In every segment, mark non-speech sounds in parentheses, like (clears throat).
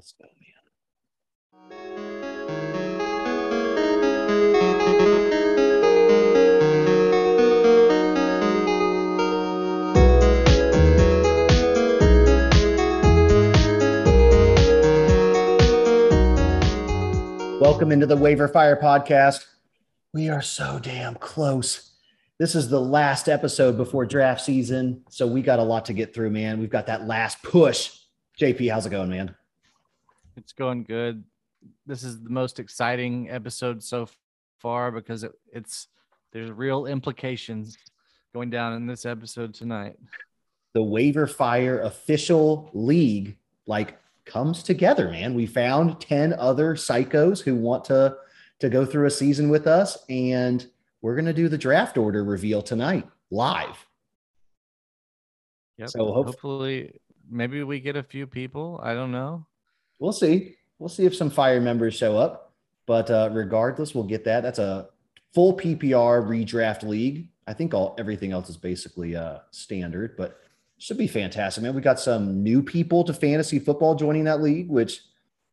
Let's go. Welcome into the Waiver Fire podcast. We are so damn close. This is the last episode before draft season. So we got a lot to get through, man. We've got that last push. JP, how's it going, man? It's going good. This is the most exciting episode so far because it, it's there's real implications going down in this episode tonight. The Waiver Fire official league like comes together, man. We found 10 other psychos who want to to go through a season with us and we're going to do the draft order reveal tonight live. Yep. So hope- hopefully maybe we get a few people. I don't know. We'll see. We'll see if some fire members show up. But uh, regardless, we'll get that. That's a full PPR redraft league. I think all everything else is basically uh, standard, but should be fantastic, man. We got some new people to fantasy football joining that league, which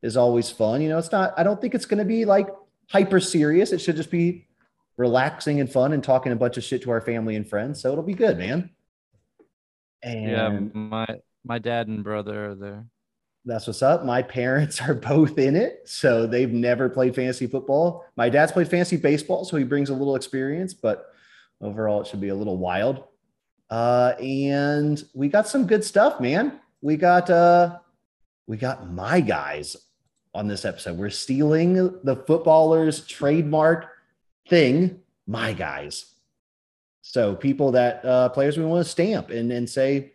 is always fun. You know, it's not. I don't think it's going to be like hyper serious. It should just be relaxing and fun and talking a bunch of shit to our family and friends. So it'll be good, man. And yeah, my my dad and brother are there. That's what's up. My parents (laughs) are both in it, so they've never played fantasy football. My dad's played fantasy baseball, so he brings a little experience, but overall, it should be a little wild. Uh, and we got some good stuff, man. We got uh, we got my guys on this episode. We're stealing the footballers' trademark thing, my guys. So people that uh, players we want to stamp and and say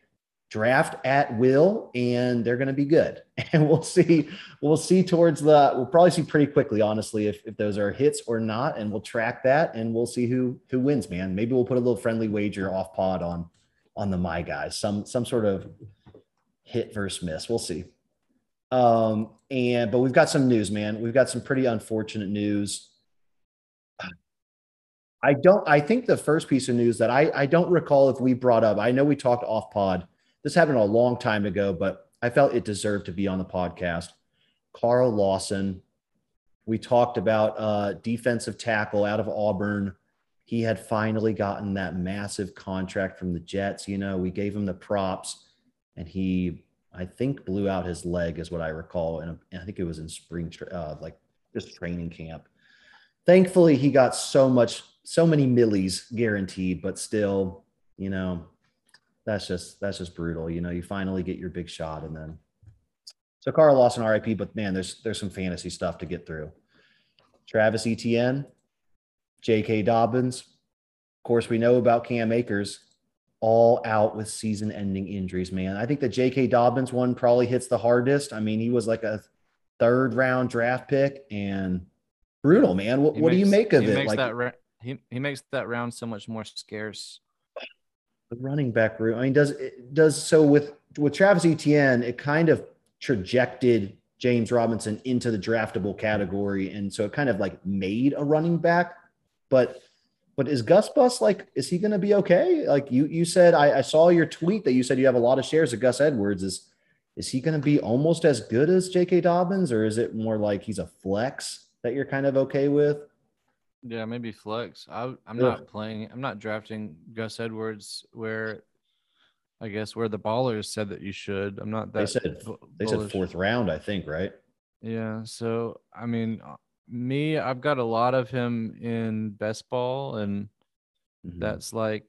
draft at will and they're going to be good (laughs) and we'll see we'll see towards the we'll probably see pretty quickly honestly if, if those are hits or not and we'll track that and we'll see who who wins man maybe we'll put a little friendly wager off pod on on the my guys some some sort of hit versus miss we'll see um and but we've got some news man we've got some pretty unfortunate news I don't. I think the first piece of news that I I don't recall if we brought up. I know we talked off pod. This happened a long time ago, but I felt it deserved to be on the podcast. Carl Lawson. We talked about uh, defensive tackle out of Auburn. He had finally gotten that massive contract from the Jets. You know, we gave him the props, and he, I think, blew out his leg, is what I recall. And I think it was in spring, uh, like just training camp. Thankfully, he got so much so many millies guaranteed, but still, you know, that's just that's just brutal. You know, you finally get your big shot, and then so Carl lost Lawson RIP, but man, there's there's some fantasy stuff to get through. Travis Etienne, J.K. Dobbins, of course, we know about Cam Akers, all out with season-ending injuries. Man, I think the J.K. Dobbins one probably hits the hardest. I mean, he was like a third round draft pick and brutal, man. What, what do you make of it? Makes Like that he, he makes that round so much more scarce. The running back room. I mean, does it does so with with Travis Etienne, it kind of trajected James Robinson into the draftable category, and so it kind of like made a running back. But but is Gus Bus like is he going to be okay? Like you you said, I, I saw your tweet that you said you have a lot of shares of Gus Edwards. Is is he going to be almost as good as J.K. Dobbins, or is it more like he's a flex that you're kind of okay with? Yeah, maybe flex. I, I'm Ugh. not playing. I'm not drafting Gus Edwards where, I guess where the ballers said that you should. I'm not that. They said they said fourth round, I think, right? Yeah. So I mean, uh, me, I've got a lot of him in best ball, and Mhm. that's like,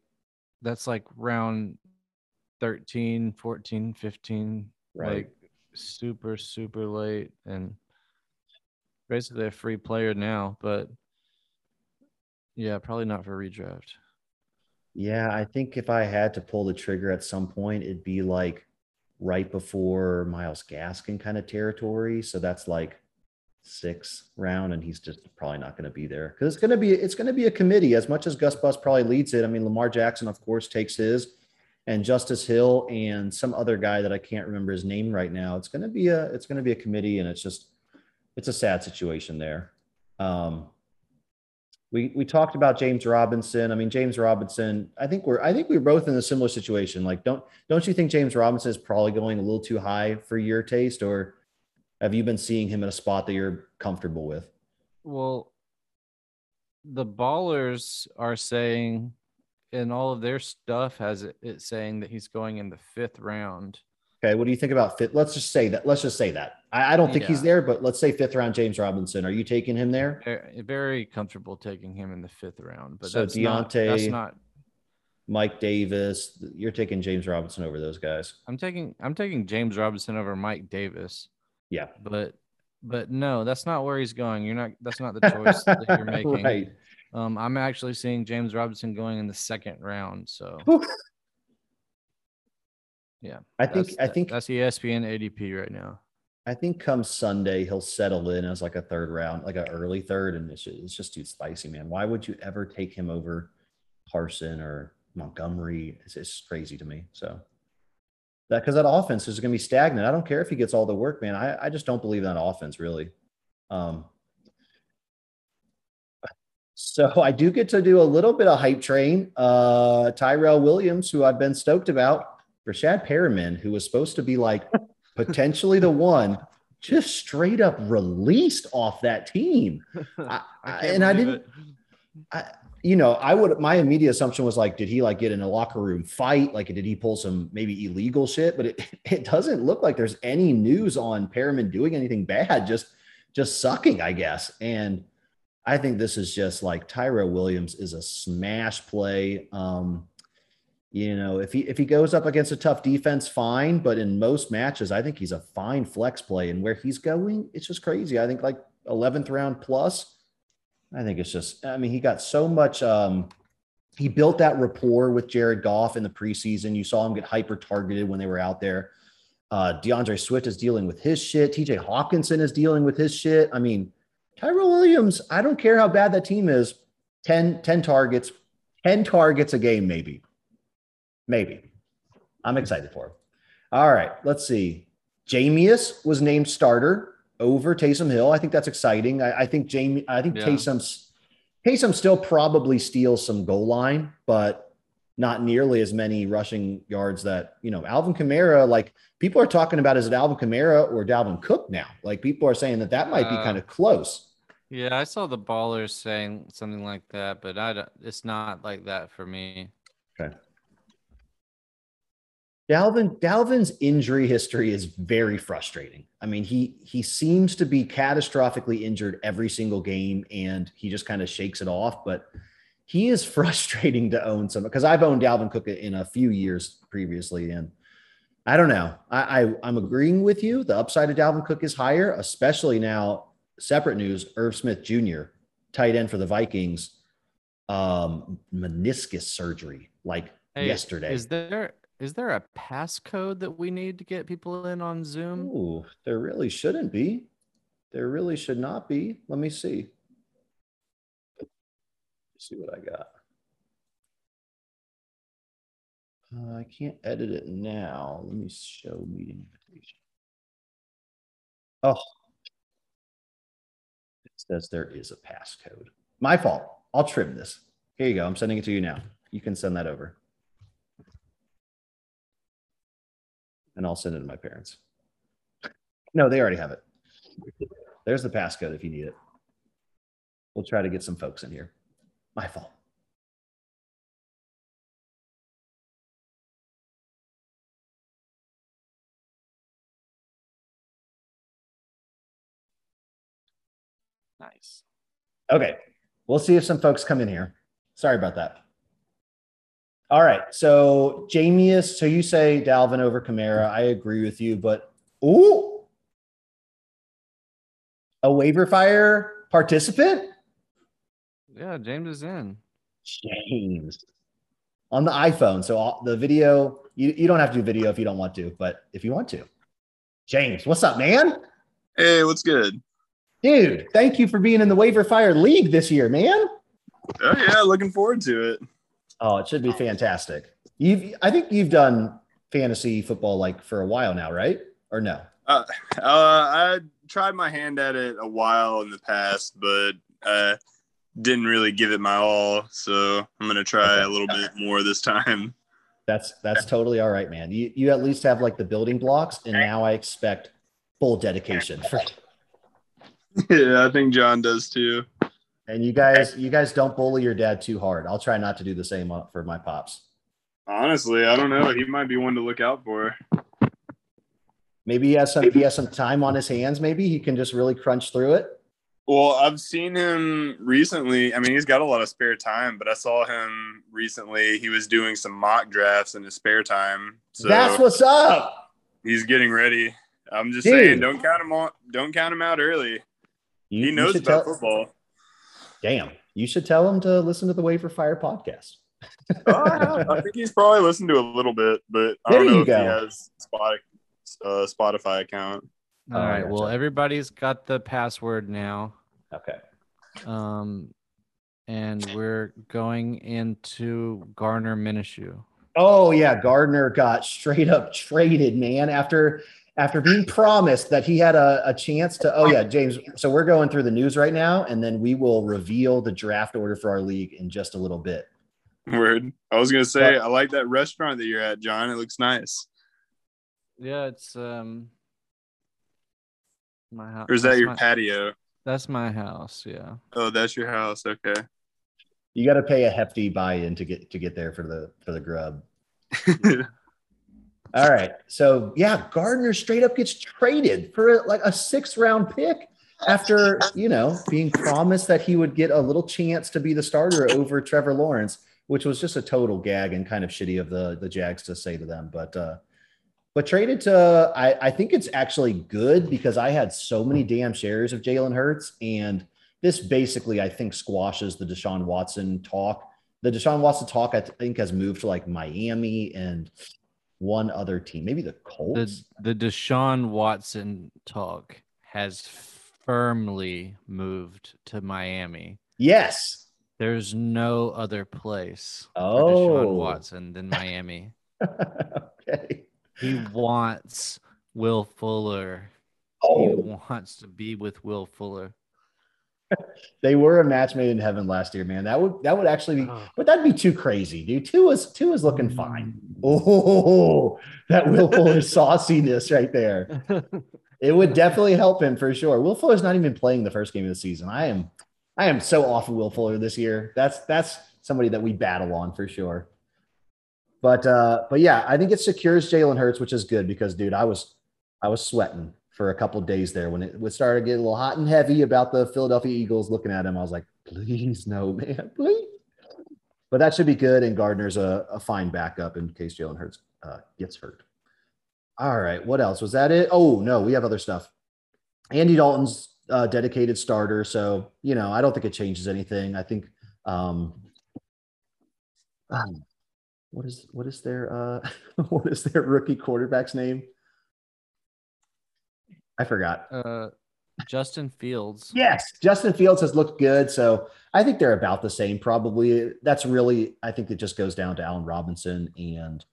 that's like round 13, 14, 15, Right. like super super late, and basically a free player now. But yeah, probably not for redraft. Yeah, I think if I had to pull the trigger at some point, it'd be like right before Myles Gaskin kind of territory. So that's like six round, and he's just probably not going to be there because it's going to be it's going to be a committee. As much as Gus Bus probably leads it, I mean Lamar Jackson, of course, takes his, and Justice Hill and some other guy that I can't remember his name right now. It's going to be a it's going to be a committee, and it's just it's a sad situation there. Um, we we talked about James Robinson. I mean, James Robinson. I think we're I think we're both in a similar situation. Like, don't don't you think James Robinson is probably going a little too high for your taste, or Have you been seeing him in a spot that you're comfortable with? Well, the ballers are saying, and all of their stuff has it, it saying that he's going in the fifth round. Okay, what do you think about fit? Let's just say that. Let's just say that. I, I don't think he's there, but let's say fifth round James Robinson. Are you taking him there? Very, very comfortable taking him in the fifth round, but So that's not, that's not. Mike Davis. You're taking James Robinson over those guys. I'm taking I'm taking James Robinson over Mike Davis. Yeah. but but no, that's not where he's going. You're not. That's not the choice that you're (laughs) making. right. Um, I'm actually seeing James Robinson going in the second round. So yeah, I think that's, I think that's ESPN ADP right now. I think come Sunday he'll settle in as like a third round, like an early third, and it's just, it's just too spicy, man. Why would you ever take him over Carson or Montgomery? It's just crazy to me. So that because that offense is going to be stagnant. I don't care if he gets all the work, man. I, I just don't believe in that offense really. Um, so I do get to do a little bit of hype train. Uh, Tyrell Williams, who I've been stoked about, Breshad Perriman, who was supposed to be like (laughs) potentially the one, just straight up released off that team. (laughs) I, I- and I didn't. I, you know, I would. My immediate assumption was like, did he like get in a locker room fight? Like, did he pull some maybe illegal shit? But it (laughs) it doesn't look like there's any news on Perriman doing anything bad. Just just sucking, I guess. And I think this is just like Tyrell Williams is a smash play. Um, you know, if he if he goes up against a tough defense, fine. But in most matches, I think he's a fine flex play. And where he's going, it's just crazy. I think like 11th round plus. I think it's just, I mean, he got so much. Um, he built that rapport with Jared Goff in the preseason. You saw him get hyper targeted when they were out there. Uh, DeAndre Swift is dealing with his shit. TJ Hockenson is dealing with his shit. I mean, Tyrell Williams, I don't care how bad that team is 10, 10 targets, 10 targets a game, maybe. Maybe. I'm excited for him. All right, let's see. Jameis was named starter over Taysom Hill. I think that's exciting. I, I think Jamie, I think Yeah. Taysom's Taysom still probably steals some goal line, but not nearly as many rushing yards that, you know, Alvin Kamara, like people are talking about is it Alvin Kamara or Dalvin Cook now? Like people are saying that that might be Uh, kind of close. Yeah, I saw the ballers saying something like that, but I don't, it's not like that for me. Dalvin Dalvin's injury history is very frustrating. I mean, he he seems to be catastrophically injured every single game and he just kind of shakes it off, but he is (laughs) frustrating to own some because I've owned Dalvin Cook in a few years previously and I don't know. I, I I'm agreeing with you. The upside of Dalvin Cook is higher, especially now. Separate news: Irv Smith Jr., tight end for the Vikings, um, meniscus surgery like Hey, yesterday. Is there is there a passcode that we need to get people in on Zoom? Ooh, there really shouldn't be. There really should not be. Let me see. Let's see what I got. Uh, I can't edit it now. Let me show meeting invitation. Oh, it says there is a passcode. My fault. I'll trim this. Here you go. I'm sending it to you now. You can send that over. And I'll send it to my parents. No, they already have it. There's the passcode if you need it. We'll try to get some folks in here. My fault. Nice. Okay. We'll see if some folks come in here. Sorry about that. All right. So, Jameis, so you say Dalvin over Kamara. I agree with you, but ooh, a waiver fire participant? Yeah, James is in. James on the iPhone. So, all, the video, you, you don't have to do video if you don't want to, but if you want to, James, what's up, man? Hey, what's good? Dude, thank you for being in the waiver fire league this year, man. Oh yeah, looking forward to it. Oh, it should be fantastic. You've, I think you've done fantasy football like for a while now, right? Or no? Uh, (laughs) I tried my hand at it a while in the past, but uh, didn't really give it my all. So I'm gonna try Okay. a little bit more this time. That's that's totally all right, man. You you at least have like the building blocks, and now I expect full dedication (laughs) Yeah, I think John does too. And you guys you guys don't bully your dad too hard. I'll try not to do the same for my pops. Honestly, I don't know. He might be one to look out for. Maybe he has some he has some time on his hands, maybe he can just really crunch through it. Well, I've seen him recently. I mean, he's got a lot of spare time, but I saw him recently. He was doing some mock drafts in his spare time. So That's what's up. he's getting ready. I'm just Dude. saying, don't count him on, don't count him out early. You, he knows about tell- football. Damn, you should tell him to listen to the Waiver Fire podcast. (laughs) Uh, I think he's probably listened to a little bit, but I There don't know you if go. he has Spot, uh, Spotify account. All Oh, right. Well, everybody's got the password now. Okay. Um, and we're going into Gardner Minshew. Oh yeah, Gardner got straight up traded, man. After after being promised that he had a, a chance to. Oh yeah, James. So we're going through the news right now, and then we will reveal the draft order for our league in just a little bit. Word. I was gonna say, But- I like that restaurant that you're at, John. It looks nice. Yeah, it's um my house. Or is that your my, patio? That's my house. Yeah. Oh, that's your house. Okay. You got to pay a hefty buy-in to get to get there for the for the grub. (laughs) All right. So yeah, Gardner straight up gets traded for like a sixth round pick after, you know, being promised that he would get a little chance to be the starter over Trevor Lawrence, which was just a total gag and kind of shitty of the the Jags to say to them. But uh but traded to I, I think it's actually good because I had so many damn shares of Jalen Hurts, and this basically I think squashes the Deshaun Watson talk. The Deshaun Watson talk I think has moved to like Miami and one other team, maybe the The Colts. the Deshaun Watson talk has firmly moved to Miami. yes. There's no other place for Oh. Deshaun Watson than Miami. (laughs) okay. He wants Will Fuller. He Oh, wants to be with Will Fuller. (laughs) they were a match made in heaven last year, man. That would that would actually be, Oh. but that'd be too crazy, dude. Two is two is looking fine. Oh, (laughs) that Will Fuller sauciness right there. (laughs) It would definitely help him for sure. Will Fuller's not even playing the first game of the season. I am, I am so off of Will Fuller this year. That's that's somebody that we battle on for sure. But uh, but yeah, I think it secures Jalen Hurts, which is good because dude, I was I was sweating for a couple days there when it would start to get a little hot and heavy about the Philadelphia Eagles. Looking at him, I was like, please no, man, (laughs) please. But that should be good, and Gardner's a, a fine backup in case Jalen Hurts uh, gets hurt. All right. What else? Was that it? Oh, no, we have other stuff. Andy Dalton's uh, dedicated starter. So, you know, I don't think it changes anything. I think, um, um, what is, what is their, uh, (laughs) what is their rookie quarterback's name? I forgot. Uh, Justin Fields. Yes, Justin Fields has looked good. So I think they're about the same, probably. That's really, I think it just goes down to Allen Robinson and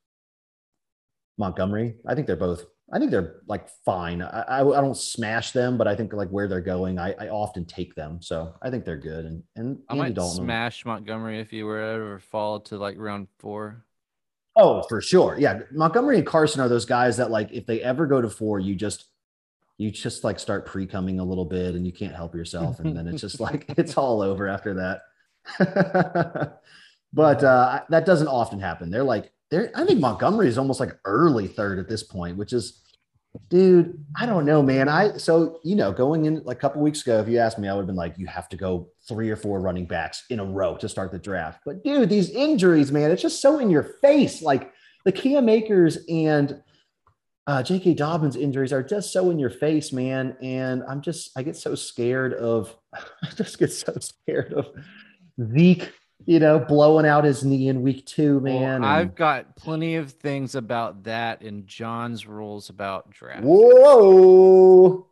Montgomery. I think they're both, I think they're like fine. I, I, I don't smash them, but I think like where they're going, I, I often take them. So I think they're good. And, and I Andy might Dalton. smash Montgomery if he were to ever fall to like round four. Oh, for sure. Yeah. Montgomery and Carson are those guys that like if they ever go to four, you just you just like start pre-coming a little bit and you can't help yourself. And then it's just (laughs) like it's all over after that. (laughs) but uh that doesn't often happen. They're like they're I think Montgomery is almost like early third at this point, which is dude, I don't know, man. I so you know, going in like a couple weeks ago, if you asked me, I would have been like, you have to go three or four running backs in a row to start the draft. But dude, these injuries, man, it's just so in your face. Like the Cam Akers and uh, J.K. Dobbins injuries are just so in your face, man. And I'm just, I get so scared of, (laughs) I just get so scared of Zeke, you know, blowing out his knee in week two, Well, man. I've and- got plenty of things about that in John's rules about draft. Whoa.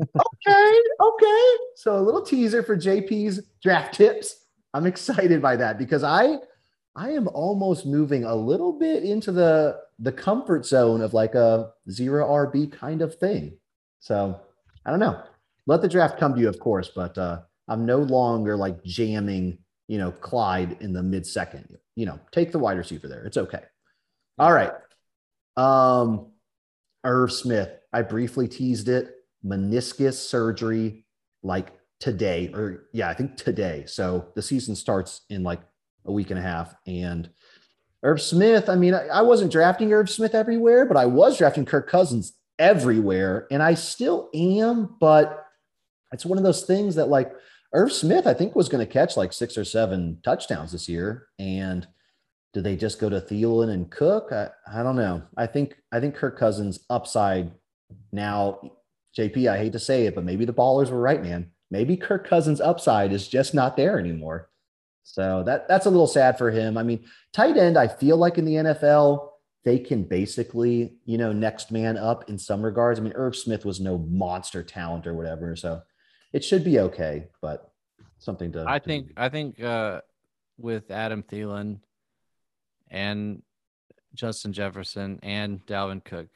okay. Okay. So a little teaser for JP's draft tips. I'm excited by that because I I am almost moving a little bit into the the comfort zone of like a zero RB kind of thing. So I don't know. Let the draft come to you, of course, but uh, I'm no longer like jamming, you know, Clyde in the mid second. You know, take the wide receiver there. It's okay. All right. Um, Irv Smith. I briefly teased it. Meniscus surgery, like today, or yeah, I think today. So the season starts in like a week and a half. And Irv Smith, I mean, I, I wasn't drafting Irv Smith everywhere, but I was drafting Kirk Cousins everywhere. And I still am, but it's one of those things that like Irv Smith, I think, was going to catch like six or seven touchdowns this year. And do they just go to Thielen and Cook? I, I don't know. I think I think Kirk Cousins upside now, JP, I hate to say it, but maybe the ballers were right, man. Maybe Kirk Cousins upside is just not there anymore. So that that's a little sad for him. I mean, tight end, I feel like in the NFL, they can basically, you know, next man up in some regards. I mean, Irv Smith was no monster talent or whatever. So it should be okay, but something to I to- think I think uh, with Adam Thielen and Justin Jefferson and Dalvin Cook,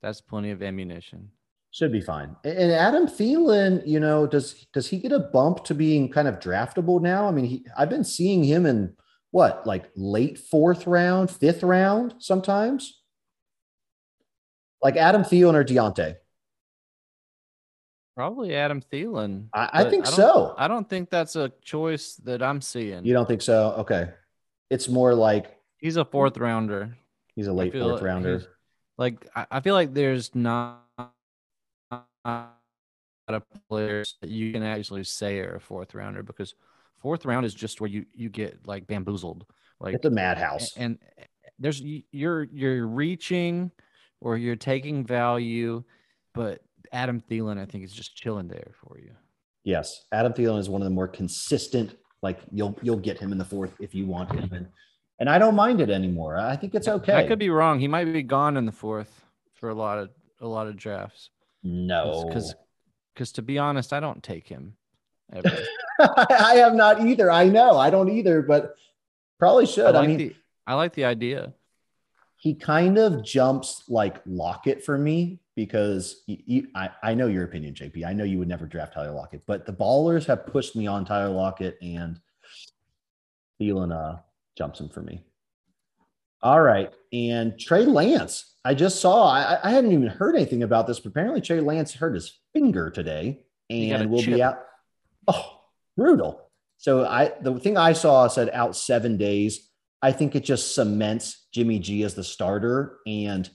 that's plenty of ammunition. Should be fine. And Adam Thielen, you know, does does he get a bump to being kind of draftable now? I mean, he, I've been seeing him in what, like late fourth round, fifth round sometimes. Like Adam Thielen or Deontay. Probably Adam Thielen. I, I think don't- so. I don't think that's a choice that I'm seeing. you don't think so? Okay. It's more like He's a fourth rounder. he's a late fourth rounder. Like I, I feel like there's not a lot of players that you can actually say are a fourth rounder because fourth round is just where you you get like bamboozled. Like It's a madhouse. and there's you're you're reaching or you're taking value, but Adam Thielen I think is just chilling there for you. Yes, Adam Thielen is one of the more consistent. Like you'll you'll get him in the fourth if you want him, and and I don't mind it anymore. I think it's okay. I could be wrong. He might be gone in the fourth for a lot of a lot of drafts. No, because because to be honest, I don't take him. (laughs) I have not either. I know I don't either, but probably should. I, like mean, the I like the idea. he kind of jumps like Lockett for me because I I know your opinion, JP. I know you would never draft Tyler Lockett, but the ballers have pushed me on Tyler Lockett and Thielen uh, jumps him for me. All right. And Trey Lance, I just saw, I, I hadn't even heard anything about this, but apparently Trey Lance hurt his finger today He got a and will be out. Oh, brutal. So I, the thing I saw said out seven days. I think it just cements Jimmy G as the starter. And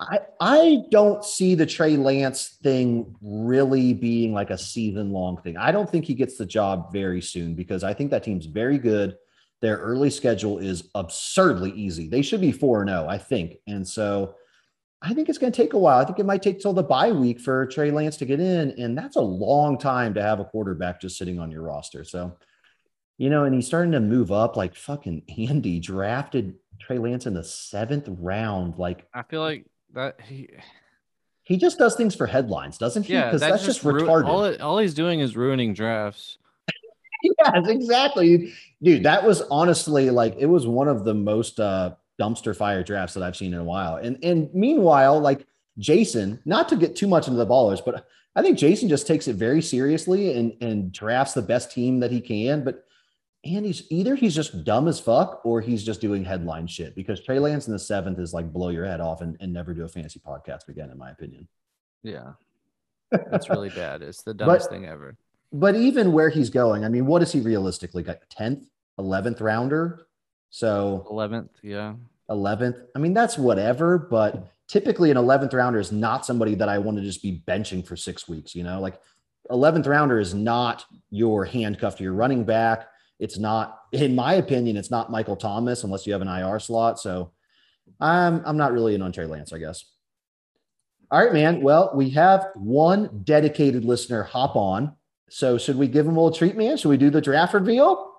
I I don't see the Trey Lance thing really being like a season long thing. I don't think he gets the job very soon because I think that team's very good. Their early schedule is absurdly easy. They should be 4 0, I think. And so I think it's going to take a while. I think it might take till the bye week for Trey Lance to get in. And that's a long time to have a quarterback just sitting on your roster. So, you know, and he's starting to move up like fucking Andy drafted Trey Lance in the seventh round. Like I feel like that he he just does things for headlines, doesn't he? yeah Because that that's just ru- retarded. All all he's doing is ruining drafts. (laughs) yes, exactly. Dude, that was honestly like it was one of the most uh dumpster fire drafts that I've seen in a while. And and meanwhile, like Jason, not to get too much into the ballers, but I think Jason just takes it very seriously and and drafts the best team that he can. But and he's either he's just dumb as fuck or he's just doing headline shit because Trey Lance in the seventh is like blow your head off and, and never do a fantasy podcast again, in my opinion. Yeah, that's really (laughs) bad. It's the dumbest thing ever. But even where he's going, I mean, what is he realistically? Like 10th, 11th rounder? So Eleventh, yeah. 11th. I mean, that's whatever, but typically an 11th rounder is not somebody that I want to just be benching for six weeks, you know, like 11th rounder is not your handcuff to your running back. It's not, in my opinion, it's not Michael Thomas unless you have an IR slot. So I'm, I'm not really in on Trey Lance, I guess. All right, man. Well, we have one dedicated listener hop on. So should we give him a little treat, man? Should we do the draft reveal?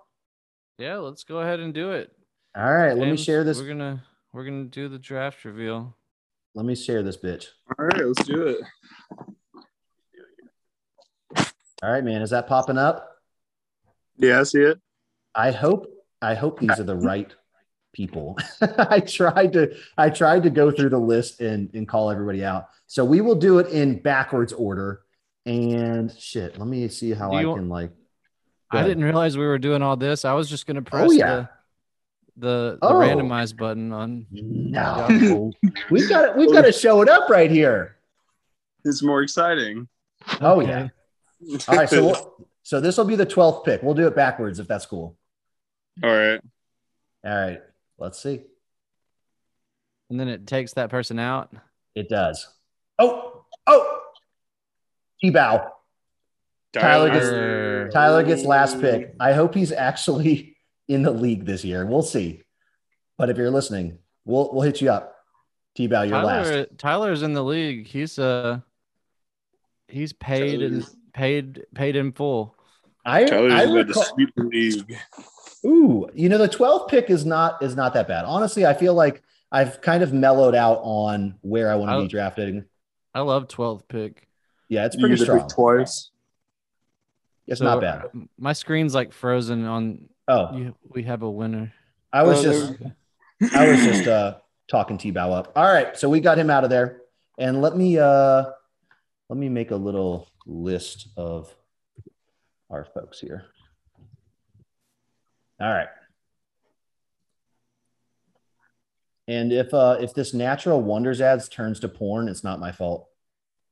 Yeah, let's go ahead and do it. All right, let me share this. We're gonna we're gonna do the draft reveal. Let me share this bitch. All right, let's do it. All right, man. Is that popping up? Yeah, I see it. I hope I hope these are the right people. (laughs) I tried to I tried to go through the list and and call everybody out. So we will do it in backwards order. And shit, let me see how Do I can like. I didn't realize we were doing all this. I was just gonna oh, press Oh, yeah. the the, the Oh. randomize button on. No, (laughs) we've got it. We've got to show it up right here. It's more exciting. Oh yeah. All right, so we'll, so this will be the twelfth pick. We'll do it backwards if that's cool. All right. All right, let's see. And then it takes that person out. It does. Oh, oh, T-bow. Tyler gets- Tyler. Tyler gets last pick. I hope he's actually (laughs) in the league this year. We'll see. But if you're listening, we'll we'll hit you up. T-bow, you're last. Tyler's in the league. He's uh he's paid and paid paid in full. I Tyler's I about to recall, sweep the league. Ooh, you know the 12th pick is not is not that bad. Honestly, I feel like I've kind of mellowed out on where I want to be drafting. I love 12th pick. Yeah, it's pretty get to strong. twice. It's So, not bad. My screen's like frozen on Oh, you, we have a winner. I was Oh, just I was just uh talking T-Bow up. All right, so we got him out of there. And let me uh let me make a little list of our folks here. All right. And if uh if this natural wonders ads turns to porn, it's not my fault.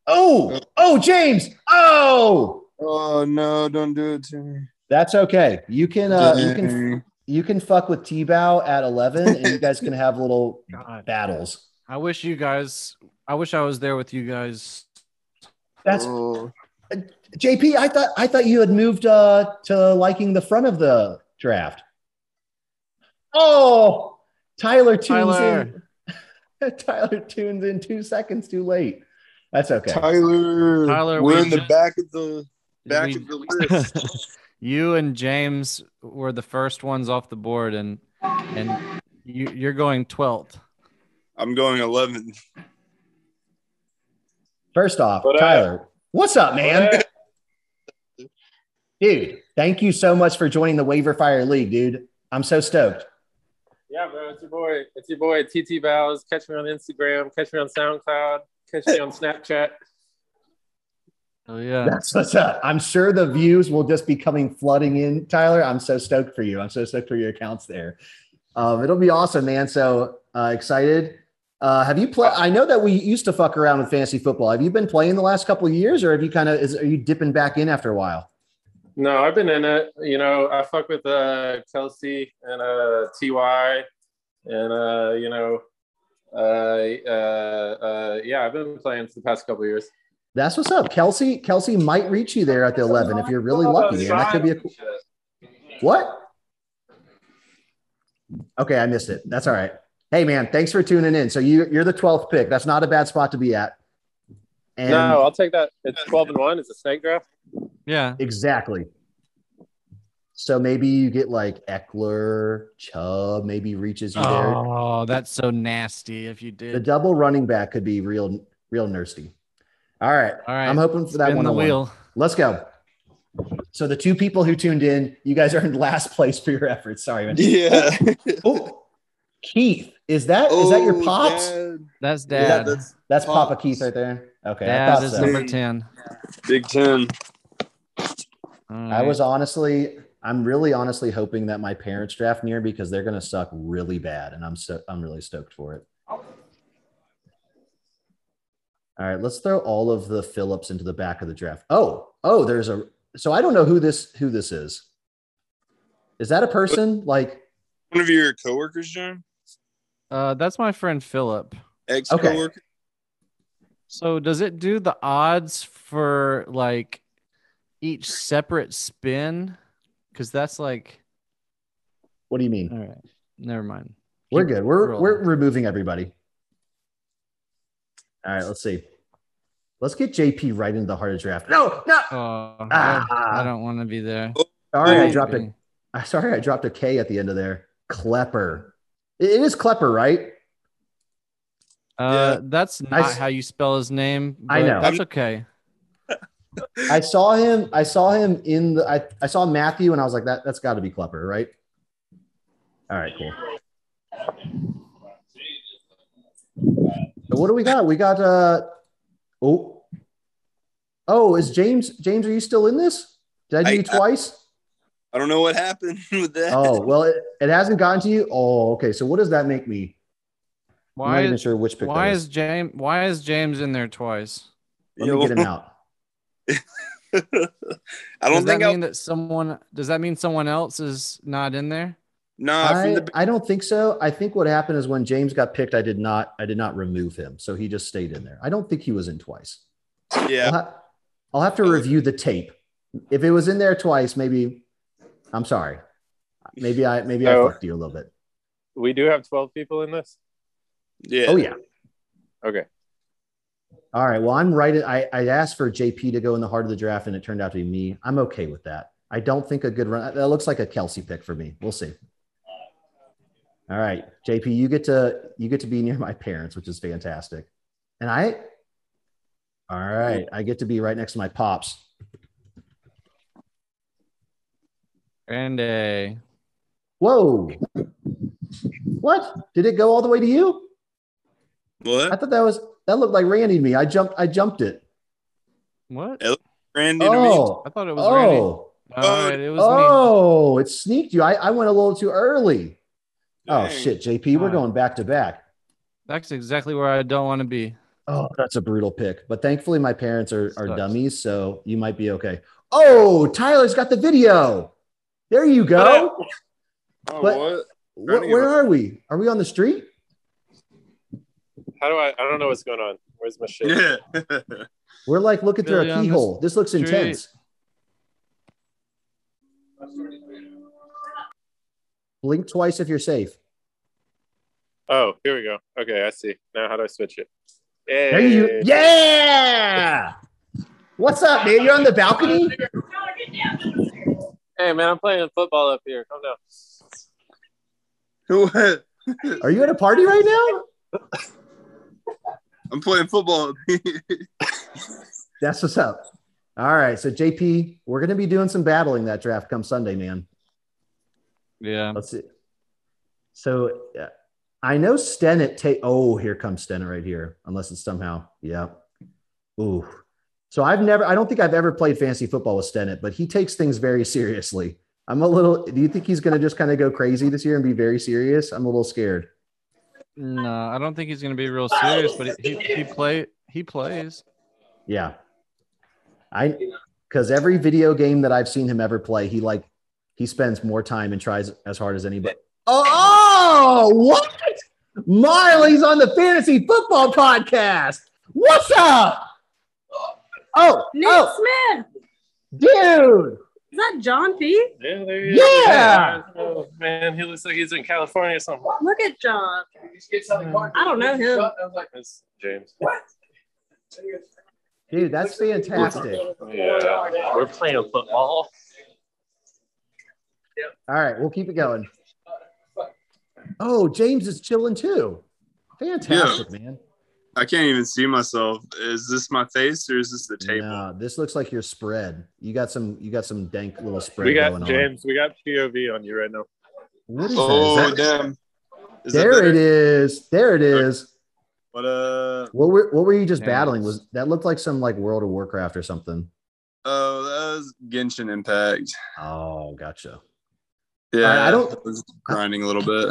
Oh, oh, James. Oh, Oh no! Don't do it to me. that's okay. You can uh you can you can fuck with T-Bow at 11 and you guys can have little (laughs) God. battles. I wish you guys I wish I was there with you guys. That's Oh. JP. I thought I thought you had moved uh, to liking the front of the draft. Oh, Tyler tunes Tyler. in. (laughs) Tyler tunes in two seconds too late. That's okay. Tyler, Tyler, we're we in the just- back of the back We- of the list. (laughs) you and James were the first ones off the board and and you you're going 12th. I'm going 11. First off, What up? Tyler, what's up, man? Dude, thank you so much for joining the Waiver Fire League, dude. I'm so stoked. Yeah, bro, it's your boy. It's your boy TT Vows. Catch me on Instagram. Catch me on SoundCloud. Catch me on Snapchat. (laughs) Oh yeah. That's what's up. I'm sure the views will just be coming flooding in, Tyler. I'm so stoked for you. I'm so stoked for your accounts there. Um, it'll be awesome, man. So uh, excited. Uh, have you played? I know that we used to fuck around with fantasy football. Have you been playing the last couple of years, or have you kind of? Is are you dipping back in after a while? No, I've been in it. You know, I fuck with uh, Kelsey and uh, Ty, and uh, you know, Uh, uh, uh, yeah, I've been playing for the past couple years. That's what's up. Kelsey, Kelsey might reach you there at the 11 if you're really lucky, man. That could be a cool. What? Okay, I missed it. That's all right. Hey, man, thanks for tuning in. So you, you're the 12th pick. That's not a bad spot to be at. And no, I'll take that. It's twelve and one. It's a snake draft. Yeah. exactly. So maybe you get like Ekeler, Chubb, maybe reaches you there. Oh, that's so nasty if you did. The double running back could be real, real nursty. All right. All right. I'm hoping for that Spin one. the wheel. Let's go. So the two people who tuned in, you guys are in last place for your efforts. Sorry, man. Yeah. Oh, Keith, is that is that your Oh, pops? Dad. That's Yeah, dad. that's That's Papa Keith right there. Okay, I dad thought is so. number 10. Big Ten. All I was honestly, I'm really honestly hoping that my parents draft near because they're gonna suck really bad, and I'm so I'm really stoked for it. All right, let's throw all of the Phillips into the back of the draft. Oh, oh, there's a. So I don't know who this who this is. Is that a person like? One of your coworkers, John? Uh, that's my friend Philip. Ex Okay. So does it do the odds for like each separate spin? Because that's like, What do you mean? all right, never mind. We're Keep good. We're rolling. we're removing everybody. All right, let's see. Let's get JP right into the heart of draft. No, no. Oh, Ah. I, I don't want to be there. Sorry, I Oh, dropped a. I sorry, I dropped a K at the end of there. Klepper. It it is Klepper, right? Uh, that's not s- how you spell his name. I know. That's okay. I saw him. I saw him in the. I, I saw Matthew, and I was like, that that's got to be Klepper, right? All right, cool. So what do we got? We got. uh Oh. Oh, is James? James, are you still in this? Did I do I- you twice? I don't know what happened (laughs) with that. Oh well, it, it hasn't gotten to you. Oh, okay. So what does that make me? Why I'm Why not even is sure which pick. why that is James why is James in there twice? Let me get him out. (laughs) I don't think that I'll. mean that someone? Does that mean someone else is not in there? Nah, I, the I don't think so. I think what happened is when James got picked, I did not I did not remove him, so he just stayed in there. I don't think he was in twice. I'll, yeah. ha- I'll have to review the tape. If it was in there twice, maybe I'm sorry. Maybe I maybe So- I fucked you a little bit. We do have 12 people in this. Yeah. Oh yeah. Okay. All right. Well, I'm right. I, I asked for JP to go in the heart of the draft, and it turned out to be me. I'm okay with that. I don't think a good run. That looks like a Kelsey pick for me. We'll see. All right, JP, you get to you get to be near my parents, which is fantastic. And I, all right, I get to be right next to my pops. And a Whoa! What? Did it go all the way to you? What? I thought that was that looked like Randy to me. I jumped. I jumped it. what? Randy to me. Oh, I thought it was Randy. oh, it was me. oh! It sneaked you. I, I went a little too early. Oh shit, JP, we're going back to back. That's exactly where I don't want to be. Oh, that's a brutal pick. But thankfully, my parents are, are Sucks. dummies, so you might be okay. Oh, Tyler's got the video. There you go. Oh, But- what? Wh- where are we? Are we on the street? How do I? I don't know what's going on. Where's my shit? Yeah. (laughs) We're like looking through Really a on the keyhole. This looks street? intense. Blink twice if you're safe. Oh, here we go. Okay, I see. Now, how do I switch it? Hey. There you. Yeah. What's up, man? You're on the balcony. Hey, man, I'm playing football up here. Calm down. what? (laughs) Are you at a party right now? I'm playing football. That's what's up. All right. So JP, we're gonna be doing some battling that draft come Sunday, man. Yeah. Let's see. So yeah, I know Stennett take. Oh, here comes Stennett right here. Unless it's somehow, yeah. Ooh. So I've never. I don't think I've ever played fantasy football with Stennett, but he takes things very seriously. I'm a little. Do you think he's going to just kind of go crazy this year and be very serious? I'm a little scared. No, I don't think he's going to be real serious, but he, he, he play he plays. Yeah. I because every video game that I've seen him ever play, he like he spends more time and tries as hard as anybody. Oh, oh what? Marley's on the fantasy football podcast. What's up? Oh, Nick oh, Smith. dude. Is that John P? Yeah, there he is. Yeah. Oh, man, he looks like he's in California or something. Look at John. I don't know him. It's James. Dude, that's fantastic. Yeah, we're playing football. All right, we'll keep it going. Oh, James is chilling too. Fantastic, man. I can't even see myself. Is this my face or is this the table? No, this looks like your spread. You got some. You got some dank little spread We got going on. James. We got POV on you right now. What is Oh that? Is that- damn! Is there it is. There it is. What uh What were what were you just Yes. battling? Was that looked like some like World of Warcraft or something? oh that was Genshin Impact. Oh, gotcha. Yeah, I don't- was grinding a little bit.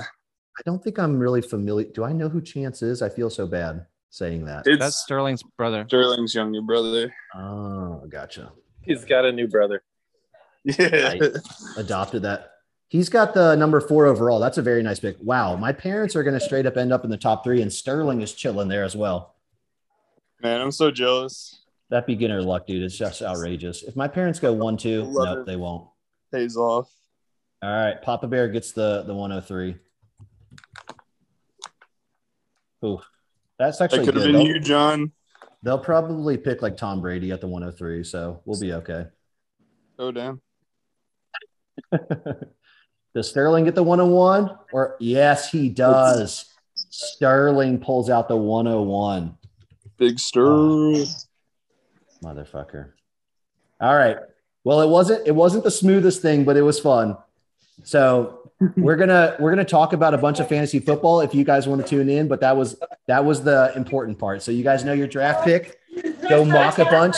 I don't think I'm really familiar. Do I know who Chance is? I feel so bad saying that. It's That's Sterling's brother. Sterling's younger brother. Oh, gotcha. He's got a new brother. Yeah. Right. Adopted that. He's got the number four overall. That's a very nice pick. Wow, my parents are going to straight up end up in the top three, and Sterling is chilling there as well. Man, I'm so jealous. That beginner luck, dude, is just outrageous. If my parents go one two, Love no, it. they won't. Pays off. All right, Papa Bear gets the the 103. Ooh, that's That actually could have been They'll, you, John. they'll probably pick like Tom Brady at the 103, so we'll be okay. Oh damn. (laughs) does Sterling get the 101? Or yes, he does. Sterling pulls out the 101. Big stir. Motherfucker. All right. Well, it wasn't it wasn't the smoothest thing, but it was fun. So we're gonna we're gonna talk about a bunch of fantasy football if you guys want to tune in, but that was that was the important part. So you guys know your draft pick. Go mock a bunch,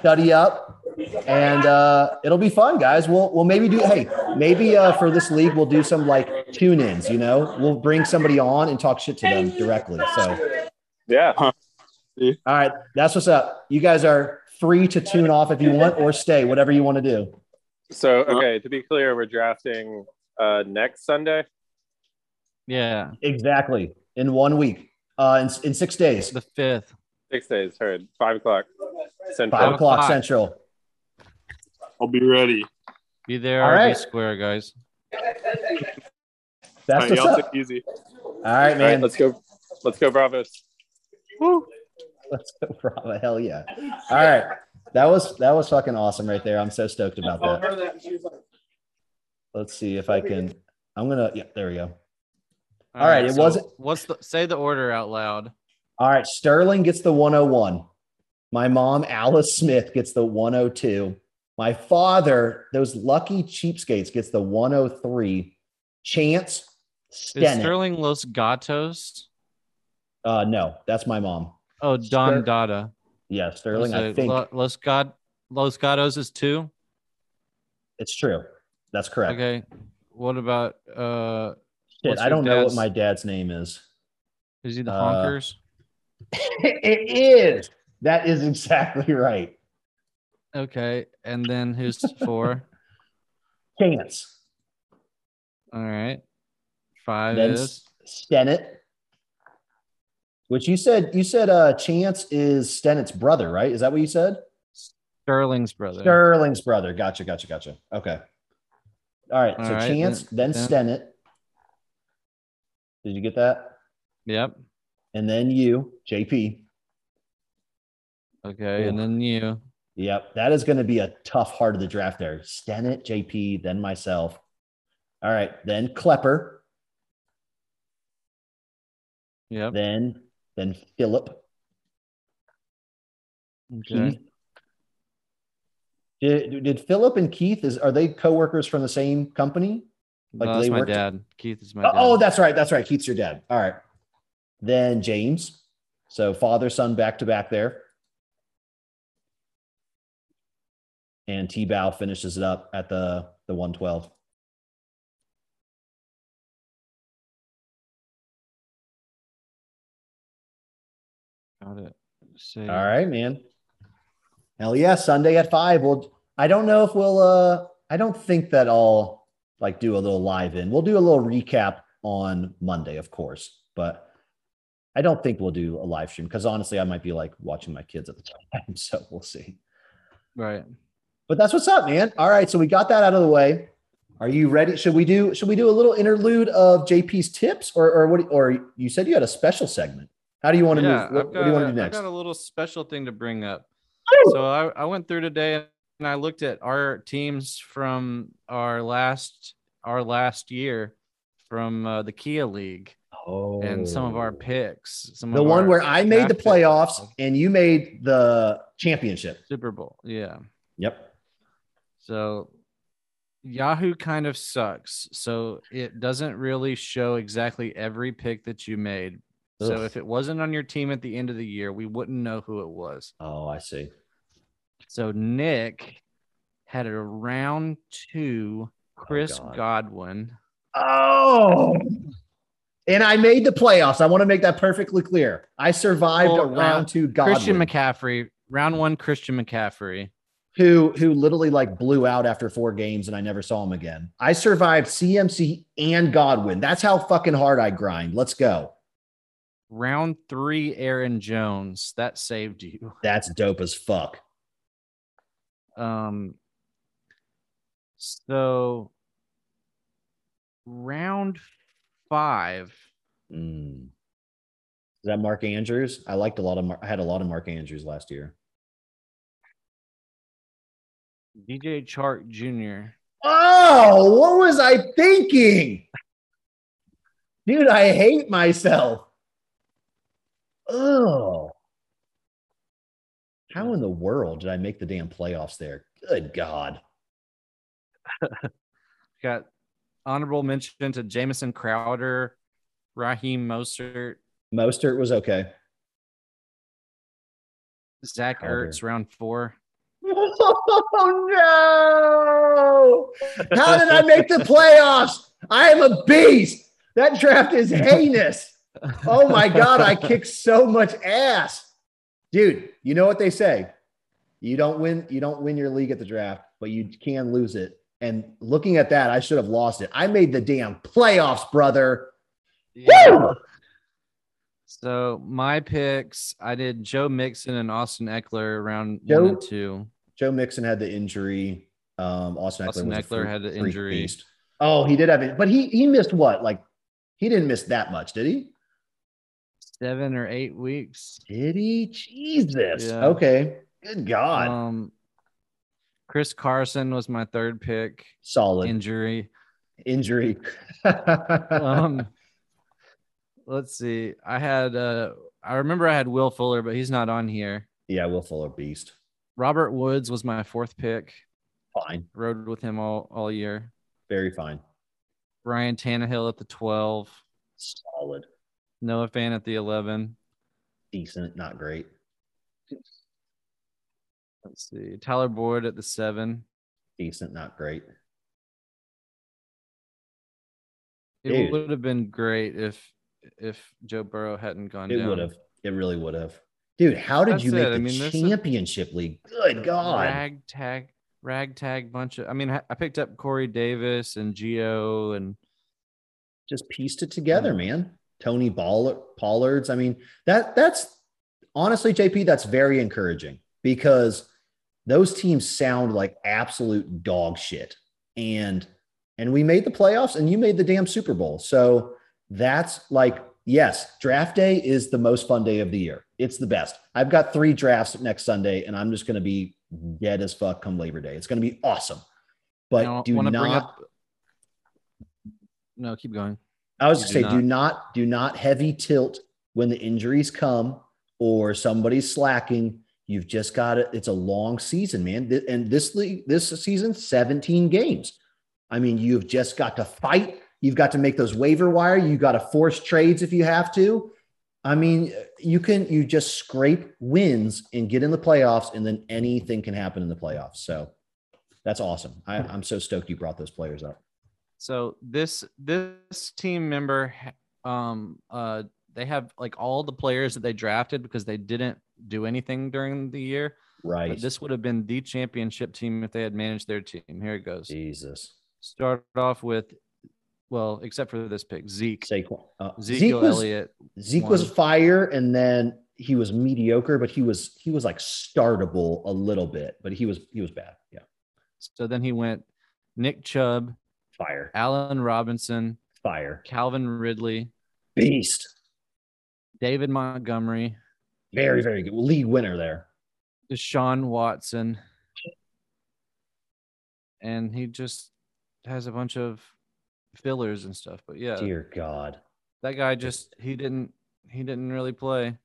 study up, and uh, it'll be fun, guys. We'll we'll maybe do hey maybe uh, for this league we'll do some like tune ins. You know, we'll bring somebody on and talk shit to them directly. So Yeah. All right, that's what's up. You guys are free to tune off if you want or stay, whatever you want to do. So okay, to be clear, we're drafting uh next Sunday. Yeah, Exactly. In one week. Uh in, in six days. the fifth. Six days, heard. Five o'clock. Central. Five o'clock o'clock. central. I'll be ready. Be there All or right. be square, guys. That's All right, what's y'all up. take it easy. All right, All right, man. let's go. Let's go, Bravos. Let's go, Bravo. Hell yeah. All right. That was that was fucking awesome right there. I'm so stoked about that. Let's see if I can. I'm gonna. Yeah, there we go. All right, it so wasn't- What's the say the order out loud? All right. Sterling gets the 101. My mom, Alice Smith, gets the 102. My father, those lucky cheapskates, gets the 103. Chance Is Sterling Los Gatos? Uh, no, that's my mom. Oh, Don Ster- Dada. Yeah, Sterling. I think Los God Los Gatos is two. it's true. That's correct. Okay. What about uh? Shit, I don't know what my dad's name is. Is he the Uh, Honkers? (laughs) it is. That is exactly right. Okay, and then who's four? (laughs) Chance. All right. Five Then is Stennett. Which you said you said uh Chance is Stennett's brother, right? Is that what you said? Sterling's brother. Sterling's brother. Gotcha, gotcha, gotcha. Okay. All right. All so right, Chance, then, then- Stennett. Did you get that? Yep. And then you, JP. Okay, and then you. Yep. That is going to be a tough heart of the draft there. Stennett, JP, then myself. All right. Then Klepper, Yep. then then Philip, Okay. Keith. Did, did Philip and Keith is are they coworkers from the same company? Like, no, that's they my work- dad. Keith is my Oh, dad. oh, that's right. That's right. Keith's your dad. All right. Then James. So father, son back to back there. And T Bow finishes it up at the the 112. Got it. All right, man. Hell yeah, Sunday at five. Well, I don't know if we'll uh I don't think that I'll like do a little live in. We'll do a little recap on Monday, of course, but I don't think we'll do a live stream because honestly, I might be like watching my kids at the time. (laughs) So we'll see. Right. But that's what's up, man. All right, so we got that out of the way. Are you ready? Should we do should we do a little interlude of JP's tips or or what or you said you had a special segment. How do you want to yeah, move? What, I've what got, do you want to do next? I've got a little special thing to bring up. So I, I went through today and I looked at our teams from our last our last year from uh, the Kia League Oh. and some of our picks. Some the one where I made the draft picks. playoffs and you made the championship. Super Bowl. Yeah. Yep. So Yahoo kind of sucks. So it doesn't really show exactly every pick that you made. So if it wasn't on your team at the end of the year, we wouldn't know who it was. Oh, I see. So Nick had a round two Chris God. Godwin. Oh. And I made the playoffs. I want to make that perfectly clear. I survived Well, a round uh, two Godwin, Christian McCaffrey, round one Christian McCaffrey. who who literally like blew out after four games and I never saw him again. I survived CMC and Godwin. That's how fucking hard I grind. Let's go. Round three Aaron Jones. That saved you. (laughs) That's dope as fuck. Um so round five. Mm. Is that Mark Andrews? I liked a lot of. Mar- I had a lot of Mark Andrews last year. DJ Chark Jr. Oh, what was I thinking? Dude, I hate myself. Oh. How in the world did I make the damn playoffs there? Good God. (laughs) Got honorable mention to Jamison Crowder, Raheem Mostert, Mostert was okay. Zach Crowder. Ertz, round four. Oh (laughs) no! How did I make the (laughs) playoffs? I am a beast. That draft is heinous. Oh my (laughs) god, I kicked so much ass. dude. You know what they say? You don't win. You don't win your league at the draft, but you can lose it. And looking at that, I should have lost it. I made the damn playoffs, brother. Woo! So my picks, I did Joe Mixon and Austin Ekeler around Joe- one and two. Joe Mixon had the injury. Um, Austin Ekeler, Austin a Ekeler freak- had the injury. beast. Oh, he did have it, but he he missed what? Like he didn't miss that much, did he? Seven or eight weeks. Did he? Jesus. Yeah. Okay. Good God. Um, Chris Carson was my third pick. Solid Injury. injury. (laughs) Um, let's see. I had uh, I remember I had Will Fuller, but he's not on here. yeah, Will Fuller beast. Robert Woods was my fourth pick. Fine. Rode with him all all year. Very fine. Ryan Tannehill at the twelve. Solid. Noah Fant at the eleven. Decent. Not great. Let's see. Tyler Boyd at the seven. Decent. Not great. It Dude. would have been great if if Joe Burrow hadn't gone It down. would have. It really would have. Dude, how did That's you make it. the I mean, championship league? Good God. Ragtag, ragtag bunch of. I mean, I I picked up Corey Davis and Geo and just pieced it together, man. Tony Ball- Pollards. I mean, that that's honestly, JP, that's very encouraging because those teams sound like absolute dog shit. And and we made the playoffs and you made the damn Super Bowl. So that's like, yes, draft day is the most fun day of the year. It's the best. I've got three drafts next Sunday, and I'm just gonna be dead as fuck come Labor Day. It's gonna be awesome. But do not bring up. No, keep going. I was gonna do say, do not do not heavy tilt when the injuries come or somebody's slacking. You've just got it. It's a long season, man. And this league, this season, 17 games. I mean, you've just got to fight. You've got to make those waiver wire. You got to force trades if you have to. I mean, you can you just scrape wins and get in the playoffs, and then anything can happen in the playoffs. So that's awesome. I, I'm so stoked you brought those players up. So this this team member, um, uh, they have like all the players that they drafted because they didn't do anything during the year. Right. But this would have been the championship team if they had managed their team. Here it goes. Jesus. Start off with, well, except for this pick, Zeke, Saquon. Uh, Zeke was, Elliott. Zeke was fire, and then he was mediocre, but he was he was like startable a little bit, but he was he was bad. Yeah, So then he went Nick Chubb, fire, Allen Robinson, fire, Calvin Ridley, beast, David Montgomery, very very good league winner there. Deshaun Watson, and he just has a bunch of fillers and stuff. But yeah, Dear God, that guy just he didn't he didn't really play.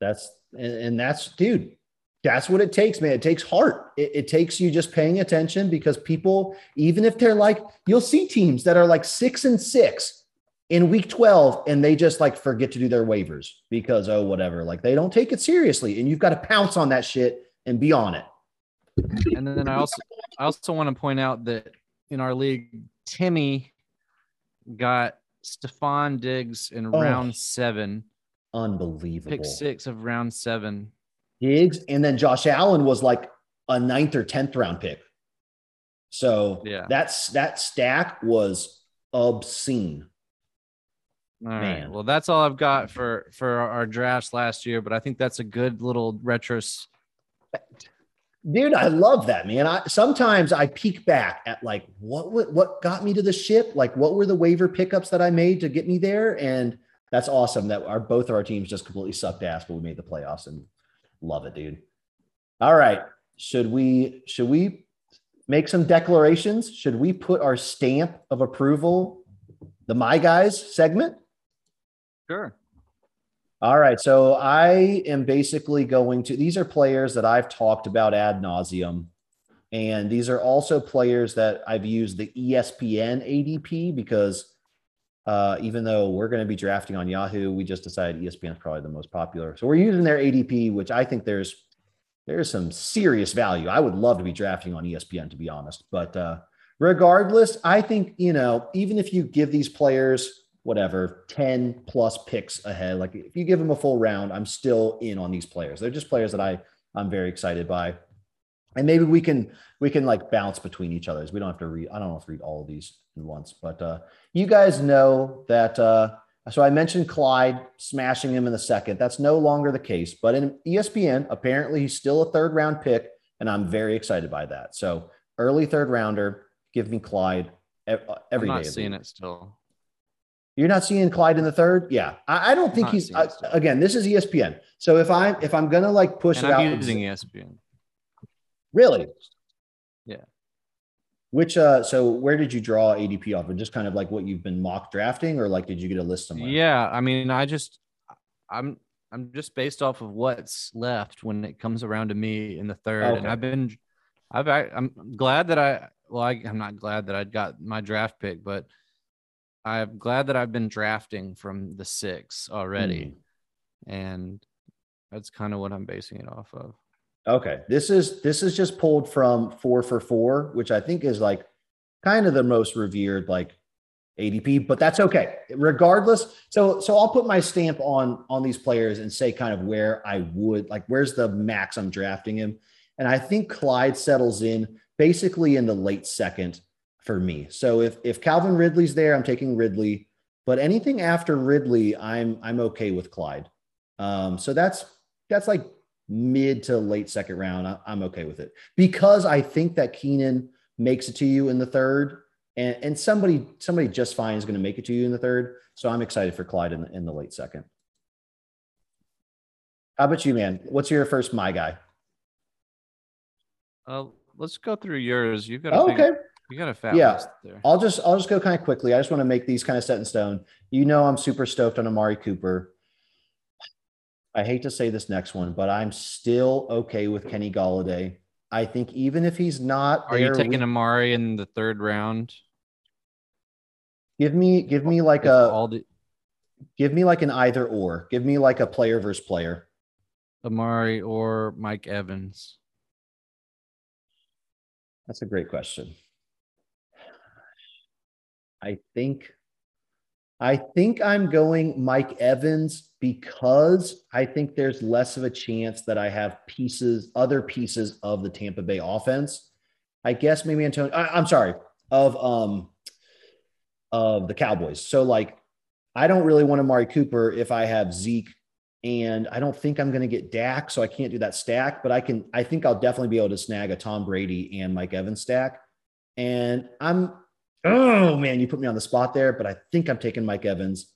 that's and, and that's dude. That's what it takes, man. It takes heart. It, it takes you just paying attention because people, even if they're like, you'll see teams that are like six and six in week 12 and they just like forget to do their waivers because, oh, whatever. Like they don't take it seriously. And you've got to pounce on that shit and be on it. And then I also I also want to point out that in our league, Timmy got Stefon Diggs in Oh. round seven, Unbelievable. pick six of round seven. And then Josh Allen was like a ninth or tenth round pick. So Yeah. that's that stack was obscene. All right. Man. Well, that's all I've got for for our, drafts last year, but I think that's a good little retros. Dude, I love that, man. I sometimes I peek back at like what what got me to the ship, like what were the waiver pickups that I made to get me there, and that's awesome that our both of our teams just completely sucked ass, but we made the playoffs and love it, dude. All right, should we should we make some declarations? Should we put our stamp of approval, the my guys segment? Sure. All right. So I am basically going to, these are players that I've talked about ad nauseum. And these are also players that I've used the ESPN ADP because uh, even though we're going to be drafting on Yahoo, we just decided ESPN is probably the most popular. So we're using their ADP, which I think there's there's some serious value. I would love to be drafting on ESPN, to be honest. But uh, regardless, I think you know even if you give these players whatever 10 plus picks ahead. Like if you give them a full round, I'm still in on these players. They're just players that I I'm very excited by. And maybe we can we can like bounce between each other's. We don't have to read. I don't have to read all of these in once, but uh, you guys know that. Uh, so I mentioned Clyde smashing him in the second. That's no longer the case. But in ESPN, apparently he's still a third round pick, and I'm very excited by that. So early third rounder, give me Clyde every I'm not day. seeing it still. You're not seeing Clyde in the third? Yeah, I, I don't think he's. I, again, this is ESPN. So if I'm if I'm gonna like push And it out, I'm using E ESPN. Really, Yeah. Which uh, so where did you draw ADP off of? Just kind of like what you've been mock drafting, or like did you get a list somewhere? Yeah, I mean, I just, I'm, I'm just based off of what's left when it comes around to me in the third, and I've been, I've, I, I'm glad that I, well, I, I'm not glad that I got my draft pick, but I'm glad that I've been drafting from the six already, and that's kind of what I'm basing it off of. Okay, this is this is just pulled from four for four, which I think is like kind of the most revered like ADP, but that's okay. Regardless, so so I'll put my stamp on on these players and say kind of where I would like where's the max I'm drafting him, and I think Clyde settles in basically in the late second for me. So if if Calvin Ridley's there, I'm taking Ridley, but anything after Ridley, I'm I'm okay with Clyde. Um, so that's that's like mid to late second round. I, I'm okay with it because I think that Keenan makes it to you in the third, and and somebody somebody just fine is going to make it to you in the third. So I'm excited for Clyde in the, in the late second. How about you, man? What's your first my guy? Uh, let's go through yours. You've got a Oh, okay. you got a fat Yeah. I'll just I'll just go kind of quickly. I just want to make these kind of set in stone. You know, I'm super stoked on Amari Cooper. I hate to say this next one, but I'm still okay with Kenny Golladay. I think even if he's not, Are you taking week- Amari in the third round? Give me give me like a all the give me like an either or. Give me like a player versus player. Amari or Mike Evans. That's a great question. I think I think I'm going Mike Evans because I think there's less of a chance that I have pieces, other pieces of the Tampa Bay offense. I guess maybe Antonio. I, I'm sorry of um of the Cowboys. So like, I don't really want Amari Cooper if I have Zeke, and I don't think I'm going to get Dak, so I can't do that stack. But I can. I think I'll definitely be able to snag a Tom Brady and Mike Evans stack. And I'm. Oh man, you put me on the spot there, but I think I'm taking Mike Evans.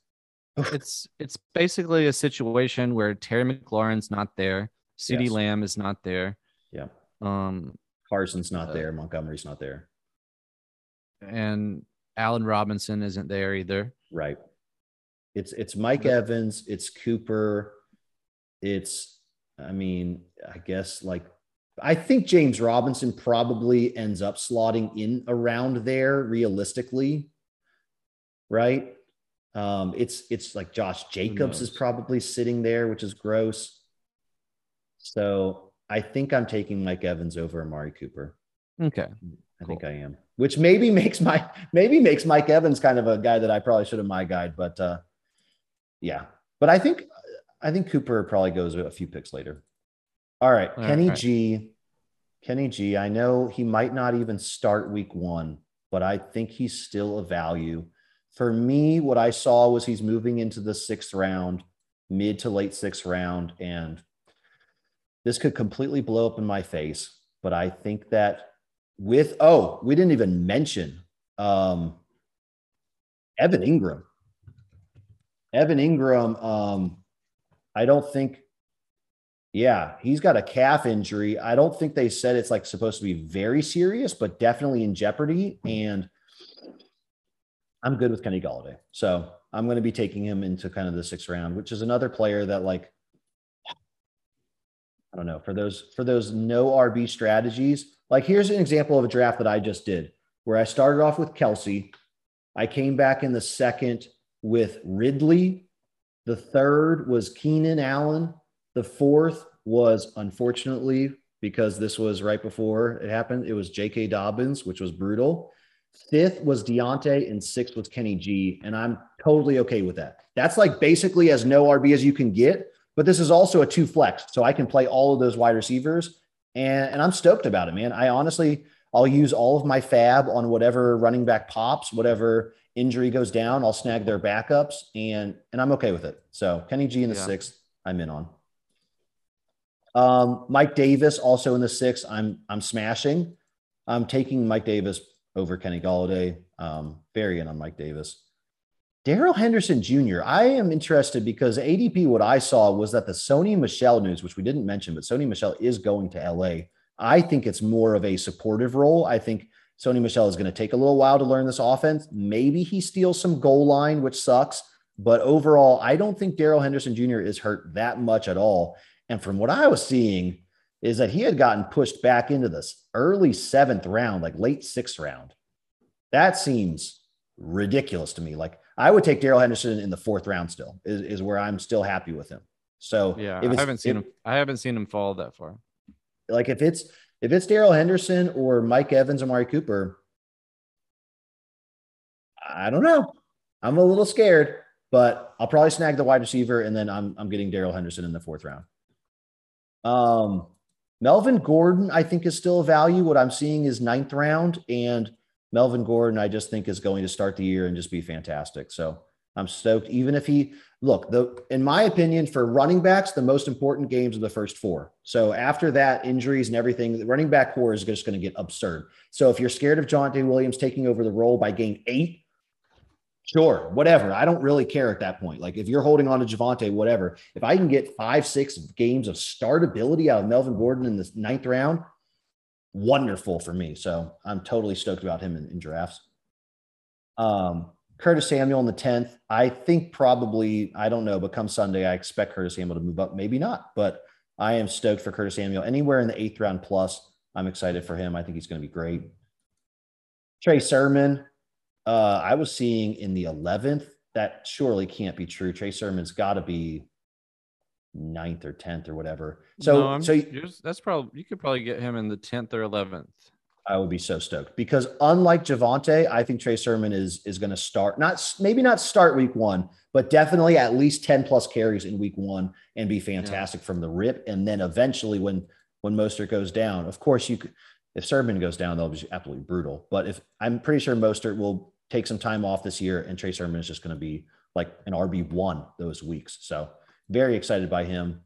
(laughs) It's it's basically a situation where Terry McLaurin's not there, CeeDee Yes. Lamb is not there. Yeah. Um Carson's not Uh, there. Montgomery's not there. and Allen Robinson isn't there either. Right. It's it's Mike But- Evans. It's Cooper. It's I mean I guess like I think James Robinson probably ends up slotting in around there realistically. Right. Um, it's it's like Josh Jacobs is probably sitting there, which is gross. So I think I'm taking Mike Evans over Amari Cooper. Okay. I think I am, which maybe (laughs) makes my maybe makes Mike Evans kind of a guy that I probably should have my guide, but uh, yeah. But I think I think Cooper probably goes a few picks later. All right, All Kenny right. G, Kenny G. I know he might not even start week one, but I think he's still a value. For me, what I saw was he's moving into the sixth round, mid to late sixth round, and this could completely blow up in my face. But I think that with oh, we didn't even mention um Evan Engram. Evan Engram, um, I don't think, yeah, he's got a calf injury. I don't think they said it's like supposed to be very serious, but definitely in jeopardy. And I'm good with Kenny Golladay. So I'm going to be taking him into kind of the sixth round, which is another player that like I don't know for those for those no RB strategies. Like here's an example of a draft that I just did where I started off with Kelce. I came back in the second with Ridley. The third was Keenan Allen. The fourth was unfortunately because this was right before it happened. It was J.K. Dobbins, which was brutal. Fifth was Diontae, and sixth was Kenny G. And I'm totally okay with that. That's like basically as no RB as you can get, but this is also a two flex. So I can play all of those wide receivers and, and I'm stoked about it, man. I honestly, I'll use all of my FAAB on whatever running back pops, whatever injury goes down. I'll snag their backups and, and I'm okay with it. So Kenny G in the Yeah. sixth, I'm in on. Um, Mike Davis also in the sixth. I'm, I'm smashing. I'm taking Mike Davis over Kenny Golladay. Um, very in on Mike Davis. Darrell Henderson Jr. I am interested because ADP, what I saw was that the Sony Michel news, which we didn't mention, but Sony Michel is going to LA. I think it's more of a supportive role. I think Sony Michel is going to take a little while to learn this offense. Maybe he steals some goal line, which sucks. But overall, I don't think Darrell Henderson Jr. is hurt that much at all. And from what I was seeing, is that he had gotten pushed back into this early seventh round, like late sixth round. That seems ridiculous to me. Like I would take Darrell Henderson in the fourth round still, is, is where I'm still happy with him. So Yeah, I haven't seen if- him. I haven't seen him fall that far. like if it's if it's Darrell Henderson or Mike Evans, Amari Cooper, I don't know. I'm a little scared, but I'll probably snag the wide receiver, and then I'm I'm getting Darrell Henderson in the fourth round. Um, Melvin Gordon, I think, is still a value. What I'm seeing is ninth round, and Melvin Gordon, I just think is going to start the year and just be fantastic. So I'm stoked. Even if he look, the in my opinion, for running backs, the most important games are the first four. So after that, injuries and everything, the running back core is just going to get absurd. So if you're scared of Jonte Williams taking over the role by game eight, sure, whatever. I don't really care at that point. Like if you're holding on to Javonte, whatever. If I can get five, six games of startability out of Melvin Gordon in the ninth round, wonderful for me. So I'm totally stoked about him in, in drafts. Um, Curtis Samuel in the 10th. I think probably, I don't know, but come Sunday, I expect Curtis Samuel to move up. Maybe not, but I am stoked for Curtis Samuel. Anywhere in the eighth round plus, I'm excited for him. I think he's going to be great. Trey Sermon, uh, I was seeing in the 11th. That surely can't be true. Trey Sermon's got to be ninth or 10th or whatever. So, No, so you're- that's probably you could probably get him in the tenth or eleventh. I would be so stoked because unlike Javonte, I think Trey Sermon is is going to start not maybe not start week one, but definitely at least 10 plus carries in week one and be fantastic from the rip. And then eventually when when Mostert goes down, of course you could if Sermon goes down, they'll be absolutely brutal. But if I'm pretty sure Mostert will take some time off this year and Trey Sermon is just going to be like an RB one those weeks. So very excited by him.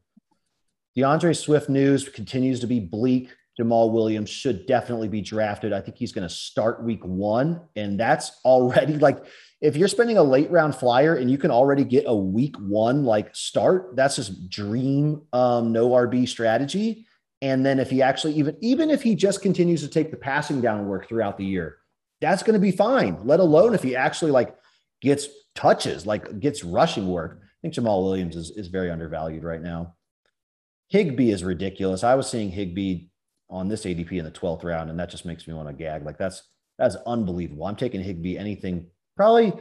DeAndre Swift news continues to be bleak. Jamaal Williams should definitely be drafted. I think he's going to start week one. And that's already like, if you're spending a late round flyer and you can already get a week one like start, that's just dream um, no RB strategy. And then if he actually even even if he just continues to take the passing down work throughout the year, that's going to be fine. Let alone if he actually like gets touches, like gets rushing work. I think Jamaal Williams is, is very undervalued right now. Higbee is ridiculous. I was seeing Higbee on this ADP in the 12th round, and that just makes me want to gag. Like that's that's unbelievable. I'm taking Higbee anything probably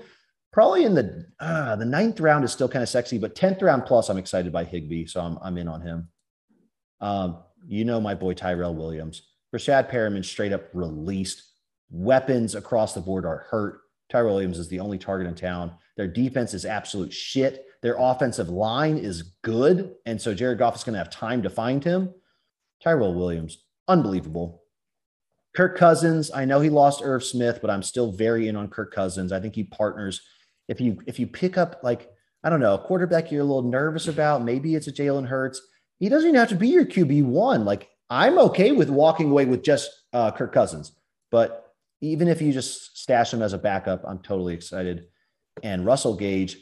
probably in the uh, the ninth round is still kind of sexy, but 10th round plus, I'm excited by Higbee, so I'm I'm in on him. Um, you know my boy Tyrell Williams. Breshad Perriman straight up released. Weapons across the board are hurt. Tyrell Williams is the only target in town. Their defense is absolute shit. Their offensive line is good. And so Jared Goff is going to have time to find him. Tyrell Williams, unbelievable. Kirk Cousins, I know he lost Irv Smith, but I'm still very in on Kirk Cousins. I think he partners. If you if you pick up like I don't know a quarterback you're a little nervous about, maybe it's a Jalen Hurts. He doesn't even have to be your QB one. Like I'm okay with walking away with just uh, Kirk Cousins, but even if you just stash him as a backup, I'm totally excited. And Russell Gage,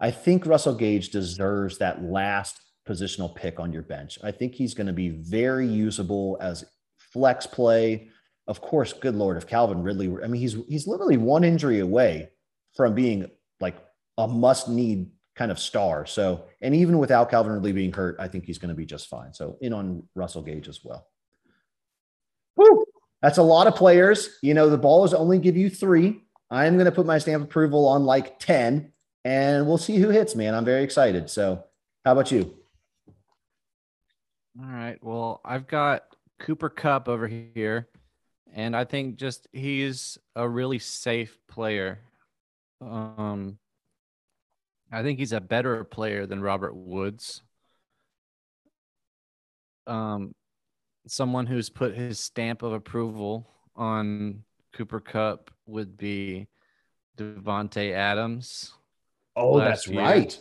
I think Russell Gage deserves that last positional pick on your bench. I think he's going to be very usable as flex play. Of course, good lord, if Calvin Ridley, I mean, he's he's literally one injury away from being like a must-need kind of star. So, and even without Calvin Ridley being hurt, I think he's going to be just fine. So, in on Russell Gage as well. Woo! That's a lot of players. You know, the ballers only give you three. I'm going to put my stamp approval on like 10 and we'll see who hits, man. I'm very excited. So, how about you? All right. Well, I've got Cooper Kupp over here, and I think just he's a really safe player. Um, I think he's a better player than Robert Woods. Um, someone who's put his stamp of approval on Cooper Kupp would be Davante Adams. Oh, that's year. right.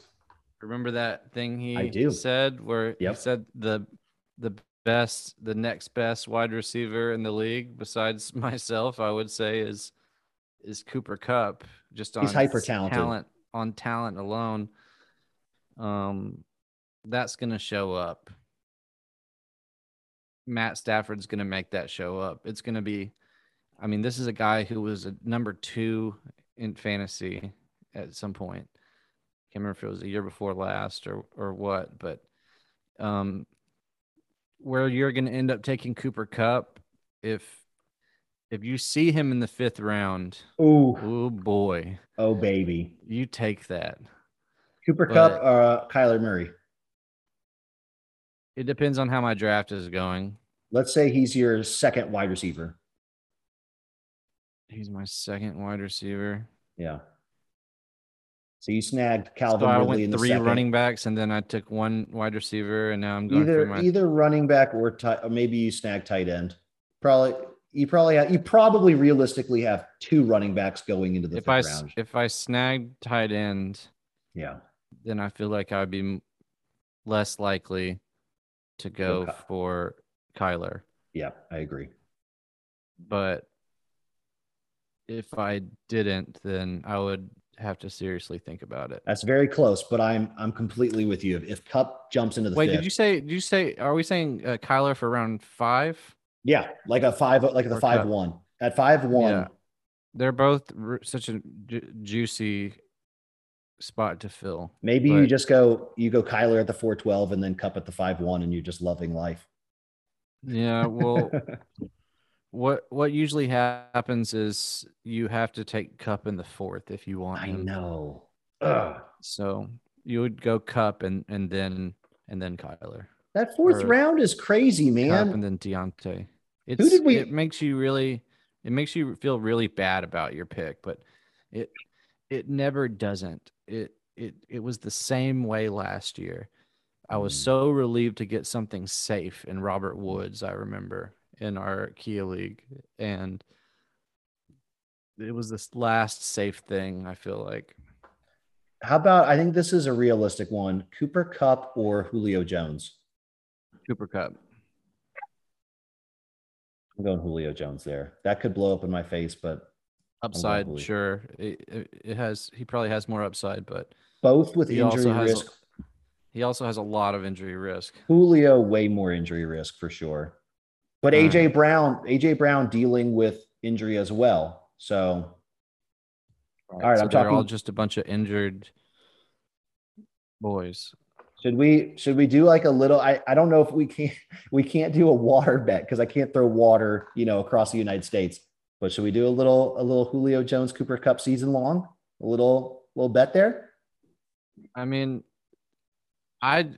Remember that thing he said where Yep. he said the the best, the next best wide receiver in the league besides (laughs) myself, I would say is is Cooper Kupp. Just on He's hyper-talented. talent on talent alone. Um, that's gonna show up. Matt Stafford's gonna make that show up. It's gonna be. I mean, this is a guy who was a number two in fantasy at some point. Can't remember if it was the year before last or or what, but um, where you're going to end up taking Cooper Kupp if if you see him in the fifth round. Ooh, Oh boy, oh baby. you take that. Cooper But- Kupp or uh, Kyler Murray. It depends on how my draft is going. Let's say he's your second wide receiver. He's my second wide receiver. Yeah. So you snagged So Calvin I Ridley in went the three second. running backs, and then I took one wide receiver, and now I'm going either my. either running back or, tight, or maybe you snag tight end. Probably you probably have, you probably realistically have two running backs going into the if I round. if I snagged tight end, yeah. then I feel like I would be less likely to go Ky- for Kyler. Yeah, I agree. But if I didn't, then I would have to seriously think about it. That's very close, but I'm I'm completely with you. If, if Kupp jumps into the Wait, fifth, did you say? Did you say? Are we saying uh, Kyler for round five? yeah, like a five, like the five Kupp. one at five one. Yeah. They're both r- such a ju- juicy spot to fill. Maybe you just go you go Kyler at the four twelve and then Kupp at the five one, and you're just loving life. Yeah. Well, (laughs) what what usually happens is you have to take Kupp in the fourth if you want I him. know. Ugh. So you would go Kupp and and then and then Kyler. That fourth Or round is crazy, Kupp man. and then Diontae. It's, did we- It makes you really. It makes you feel really bad about your pick, but it it never doesn't. It it it was the same way last year. I was Mm. so relieved to get something safe in Robert Woods. I remember in our Kia League, and it was this last safe thing. I feel like How about I think this is a realistic one: Cooper Kupp or Julio Jones. Cooper Kupp. I'm going Julio Jones there. That could blow up in my face, but Upside, sure. It, it, has. He probably has more upside, but both with injury risk. He also has a lot of injury risk. Julio way more injury risk for sure. But All AJ mm. Brown, AJ Brown dealing with injury as well. So All right, so I'm they're all just a bunch of injured boys. should we should we do like a little I, I don't know if we can't (laughs) we can't do a water bet because I can't throw water, you know, across the United States. But should we do a little a little Julio Jones Cooper Kupp season long? A little little bet there? I mean, I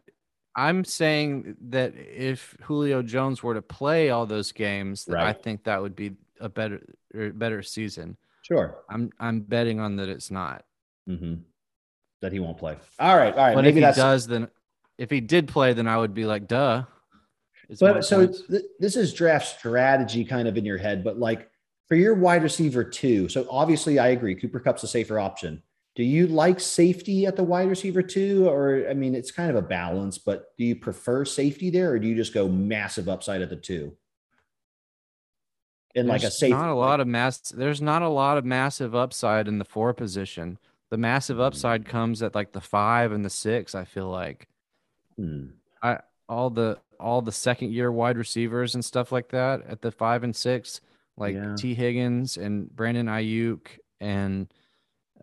I'm saying that if Julio Jones were to play all those games, then I think that would be a better or better season. Sure. I'm I'm betting on that it's not. Mm-hmm. That he won't play. All right, all right. but if he that's does, then if he did play, then I would be like, duh. It's But so th- this is draft strategy kind of in your head, but like for your wide receiver two, so obviously I agree, Cooper Kupp's a safer option. Do you like safety at the wide receiver two, or I mean, it's kind of a balance, but do you prefer safety there, or do you just go massive upside at the two? In like a safe, not a lot of mass. There's not a lot of massive upside in the four position. The massive Mm. upside comes at like the five and the six. I feel like Hmm. all the all the second year wide receivers and stuff like that at the five and six, like Yeah. Tee Higgins and Brandon Aiyuk, and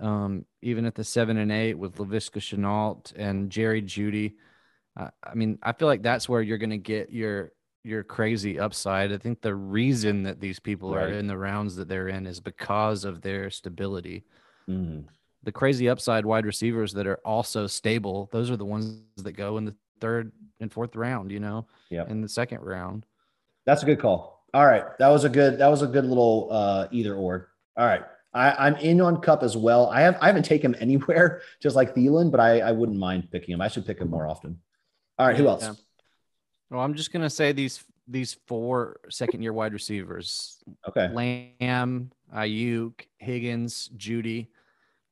um, even at the seven and eight with Laviska Shenault and Jerry Jeudy. I I mean, I feel like that's where you're gonna get your your crazy upside. I think the reason that these people Right. are in the rounds that they're in is because of their stability. Hmm. The crazy upside wide receivers that are also stable, those are the ones that go in the third and fourth round, you know, Yep. in the second round. That's a good call. All right. That was a good, that was a good little uh either or. All right. I, I'm in on Kupp as well. I have I haven't taken him (laughs) anywhere, just like Thielen, but I, I wouldn't mind picking him. I should pick him more often. All right, who else? Yeah. Well, I'm just gonna say these these four second year wide receivers: Okay. Lamb, Aiyuk, Higgins, Jeudy.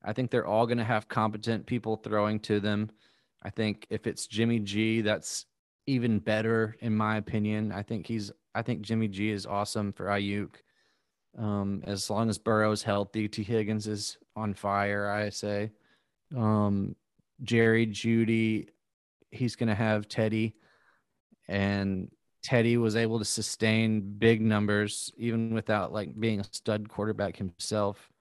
I think they're all gonna have competent people throwing to them. I think if it's Jimmy G, that's even better in my opinion. I think he's I think Jimmy G is awesome for Aiyuk. Um, as long as Burrow's healthy, Tee Higgins is on fire, I say. Um, Jerry Jeudy, he's gonna have Teddy and Teddy was able to sustain big numbers even without like being a stud quarterback himself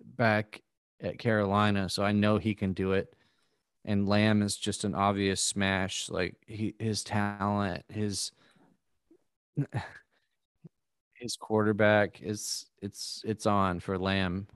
back at Carolina. So I know he can do it. And Lamb is just an obvious smash. Like he, his talent, his his quarterback is it's it's on for Lamb.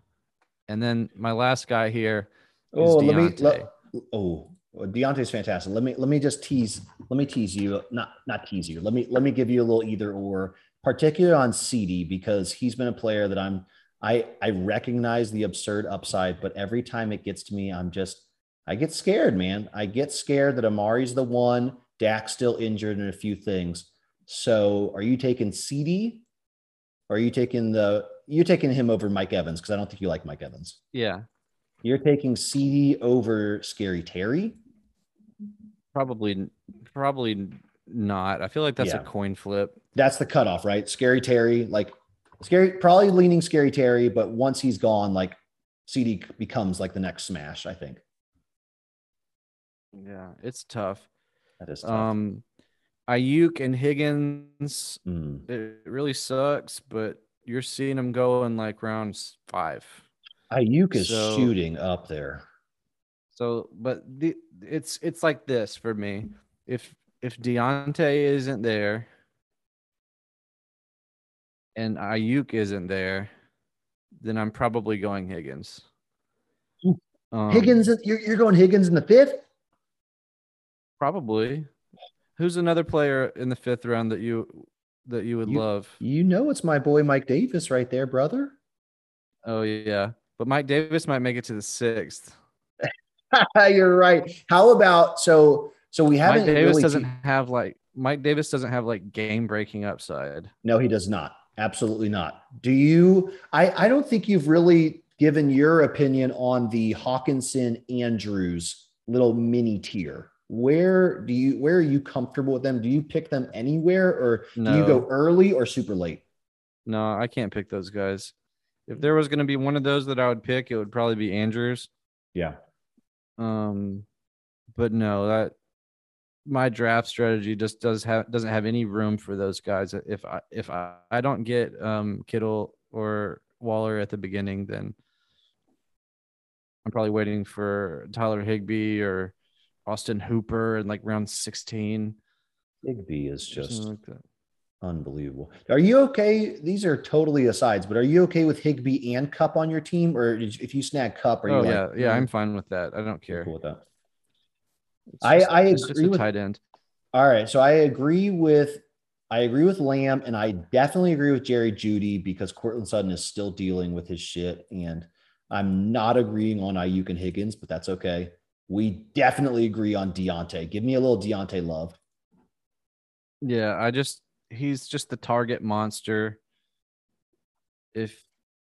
And then my last guy here is Oh, let me. Let, oh, Diontae's fantastic. Let me let me just tease. Let me tease you. Not not tease you. Let me let me give you a little either or, particularly on CeeDee because he's been a player that I'm. I I recognize the absurd upside, but every time it gets to me, I'm just I get scared, man. I get scared that Amari's the one. Dak's still injured in a few things. So, are you taking CeeDee? Or are you taking the you're taking him over Mike Evans because I don't think you like Mike Evans. yeah, You're taking CeeDee over Scary Terry. probably probably not. I feel like that's Yeah. a coin flip. That's the cutoff, right? Scary Terry, like scary, probably leaning Scary Terry, but once he's gone, like CeeDee becomes like the next smash. I think Yeah, it's tough. that is tough. Um, Aiyuk and Higgins, Mm. it really sucks, but you're seeing them go in like rounds five. Aiyuk is So- shooting up there. So, but the it's it's like this for me. If if Diontae isn't there and Aiyuk isn't there, then I'm probably going Higgins. Um, Higgins, you're, you're going Higgins in the fifth. probably. Who's another player in the fifth round that you that you would You- love? You know it's my boy Mike Davis right there, brother. Oh yeah, but Mike Davis might make it to the sixth. (laughs) you're right. How about so? So we haven't Mike Davis really doesn't te- have like Mike Davis doesn't have like game breaking upside. No, he does not. Absolutely not. Do you? I, I don't think you've really given your opinion on the Hockenson Andrews little mini tier. Where do you? Where are you comfortable with them? Do you pick them anywhere, or do you go early or super late? No, I can't pick those guys. If there was going to be one of those that I would pick, it would probably be Andrews. Yeah. Um, but no, that my draft strategy just does have doesn't have any room for those guys. If I if I, I don't get um Kittle or Waller at the beginning, then I'm probably waiting for Tyler Higbee or Austin Hooper in like round 16. Bigby is just like unbelievable. Are you okay? These are totally asides, but are you okay with Higbee and Kupp on your team, or if you snag Kupp, are you Oh like, yeah, yeah, "Mm, I'm fine with that. I don't care. cool with that? I- I agree with- tight end. All right, so I agree with I agree with Lamb, and I definitely agree with Jerry Jeudy because Courtland Sutton is still dealing with his shit, and I'm not agreeing on Aiyuk and Higgins, but that's okay. We definitely agree on Diontae. Give me a little Diontae love. Yeah, I just he's just the target monster. If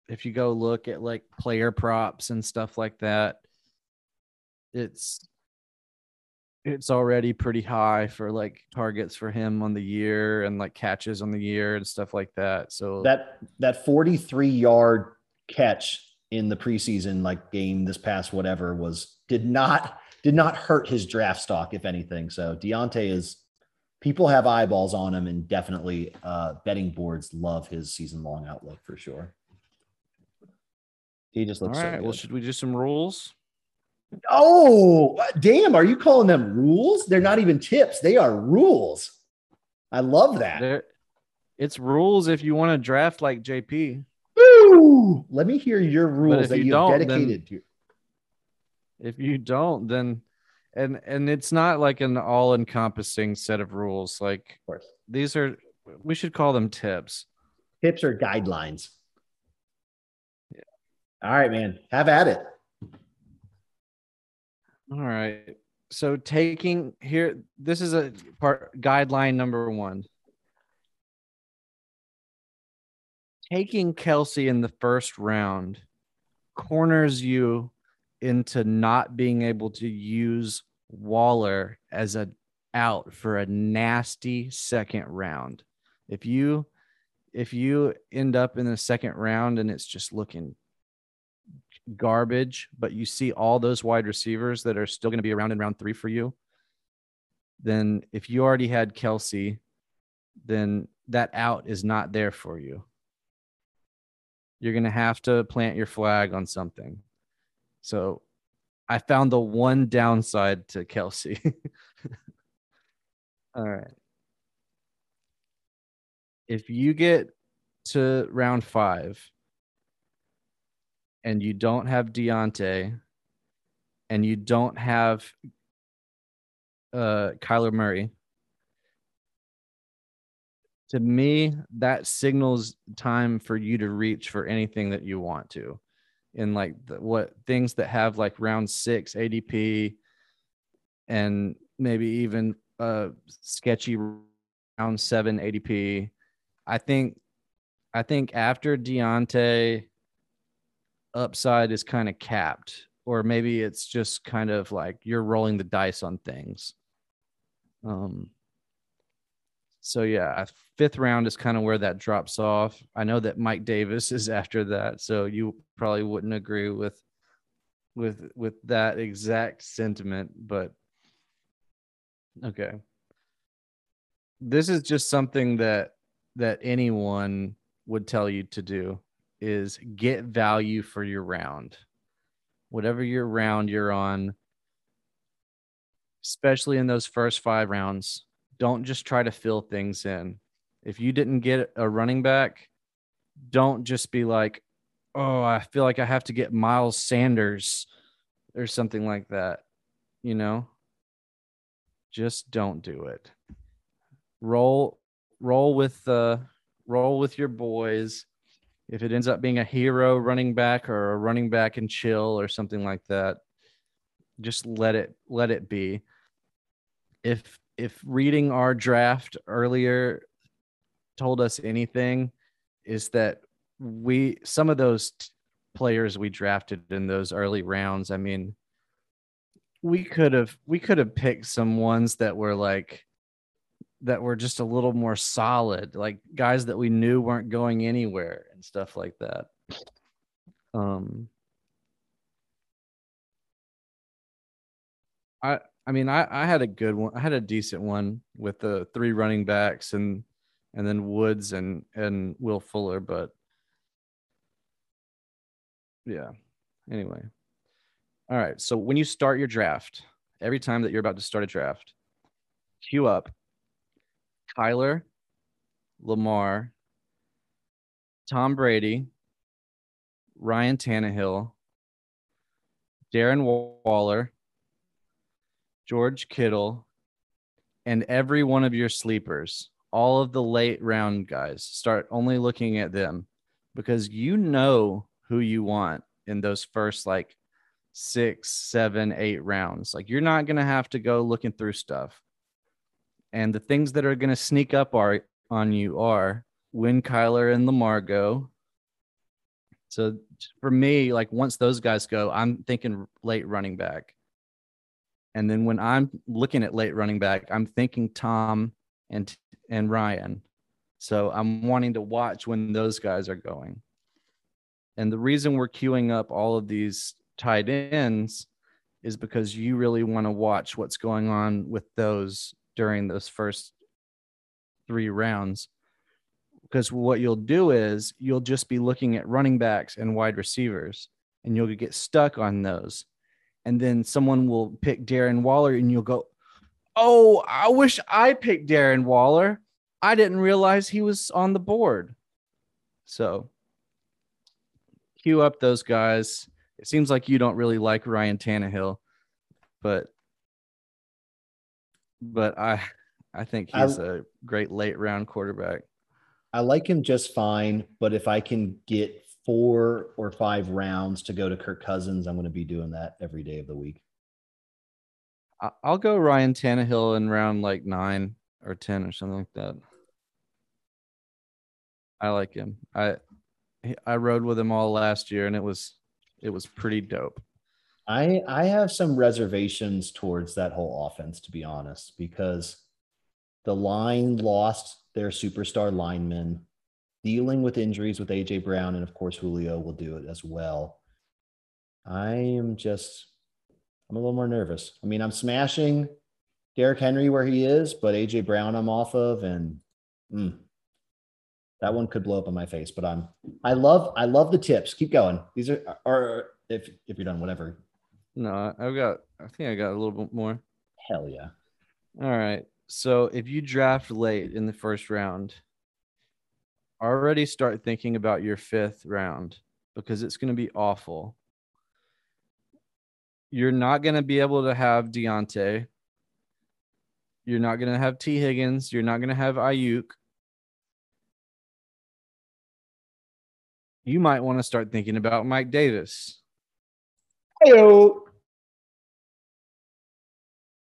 if you go look at like player props and stuff like that, it's it's already pretty high for like targets for him on the year and like catches on the year and stuff like that. So That that 43 yard catch in the preseason like game this past whatever was did not did not hurt his draft stock if anything. So Diontae is people have eyeballs on him and definitely uh, betting boards love his season long outlook for sure. He just looks right, so well, should we do some rules? Oh, damn. Are you calling them rules? They're not even tips. They are rules. I love that. There, it's rules if you want to draft like JP. Woo! Let me hear your rules that you you've don't, then- dedicated to. if you don't then and and it's not like an all-encompassing set of rules like Of these are we should call them tips Tips or guidelines. All right, man. Have at it. All right. So taking here, this is a part guideline number one. Taking Kelce in the first round corners you into not being able to use Waller as an out for a nasty second round. If you if you end up in the second round and it's just looking garbage, but you see all those wide receivers that are still going to be around in round three for you, then if you already had Kelce, then that out is not there for you. You're going to have to plant your flag on something. So I found the one downside to Kelce. (laughs) all right. If you get to round five and you don't have Diontae and you don't have uh, Kyler Murray, to me, that signals time for you to reach for anything that you want to. In like the, what things that have like round six ADP and maybe even uh sketchy round seven ADP. I think I think after Diontae upside is kind of capped, or maybe it's just kind of like you're rolling the dice on things. Um, so yeah, fifth round is kind of where that drops off. I know that Mike Davis (laughs) is after that, so you probably wouldn't agree with with with that exact sentiment, but okay. This is just something that that anyone would tell you to do is get value for your round. Whatever your round you're on, especially in those first 5 rounds, don't just try to fill things in. If you didn't get a running back, don't just be like, "Oh, I feel like I have to get Miles Sanders or something like that." You know? Just don't do it. Roll roll with uh roll with your boys. If it ends up being a hero running back or a running back and chill or something like that, just let it let it be. If if reading our draft earlier told us anything, is that we some of those t- players we drafted in those early rounds. I mean, we could have we could have picked some ones that were like that were just a little more solid, like guys that we knew weren't going anywhere and stuff like that. Um, I I mean I I had a good one. I had a decent one with the three running backs and and then Woods and and Will Fuller, but yeah. Anyway. All right. So when you start your draft, every time that you're about to start a draft, queue up Kyler, Lamar, Tom Brady, Ryan Tannehill, Darren Waller, George Kittle, and every one of your sleepers, all of the late round guys, start only looking at them because you know who you want in those first like six, seven, eight rounds. Like you're not going to have to go looking through stuff. And the things that are going to sneak up are, on you are when Kyler and Lamar go. So for me, like once those guys go, I'm thinking late running back. And then when I'm looking at late running back, I'm thinking Tom and and Ryan. So I'm wanting to watch when those guys are going. And the reason we're queuing up all of these tight ends is because you really want to watch what's going on with those during those first three rounds. Because what you'll do is you'll just be looking at running backs and wide receivers, and you'll get stuck on those. And then someone will pick Darren Waller, and you'll go, Oh, I wish I picked Darren Waller. I didn't realize he was on the board. So queue up those guys. It seems like you don't really like Ryan Tannehill, but but I I think he's I, a great late round quarterback. I like him just fine, but if I can get four or five rounds to go to Kirk Cousins, I'm going to be doing that every day of the week. I'll go Ryan Tannehill in round like nine or ten or something like that. I like him. I I rode with him all last year, and it was it was pretty dope. I I have some reservations towards that whole offense, to be honest, because the line lost their superstar linemen, dealing with injuries with AJ Brown, and of course Julio will do it as well. I am just I'm a little more nervous. I mean, I'm smashing Derrick Henry where he is, but AJ Brown I'm off of, and mm, that one could blow up in my face. But I'm I love I love the tips. Keep going. These are or if if you're done, whatever. No, I've got. I think I got a little bit more. Hell yeah. All right. So if you draft late in the first round, already start thinking about your fifth round because it's going to be awful. You're not going to be able to have Diontae. You're not going to have Tee Higgins. You're not going to have Aiyuk. You might want to start thinking about Mike Davis Heyo.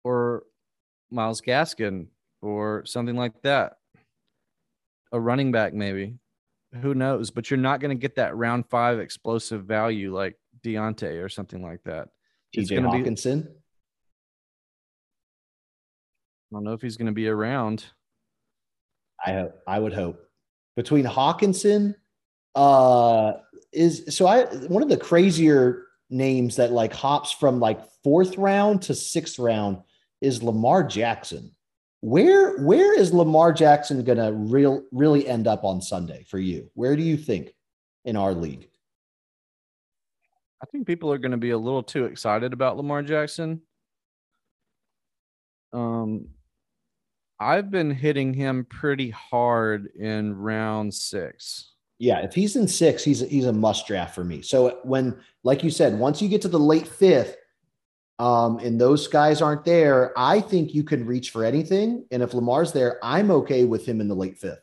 or Myles Gaskin or something like that. A running back, maybe. Who knows? But you're not going to get that round five explosive value like Diontae or something like that. It's gonna be- Hockenson. I don't know if he's going to be around. I hope I would hope. Between Hockenson, uh is so I one of the crazier names that like hops from like fourth round to sixth round is Lamar Jackson. Where where is Lamar Jackson gonna real really end up on Sunday for you? Where do you think in our league? I think people are going to be a little too excited about Lamar Jackson. Um, I've been hitting him pretty hard in round six. Yeah, if he's in six, he's a, he's a must draft for me. So when, like you said, once you get to the late fifth, um, and those guys aren't there, I think you can reach for anything. And if Lamar's there, I'm okay with him in the late fifth.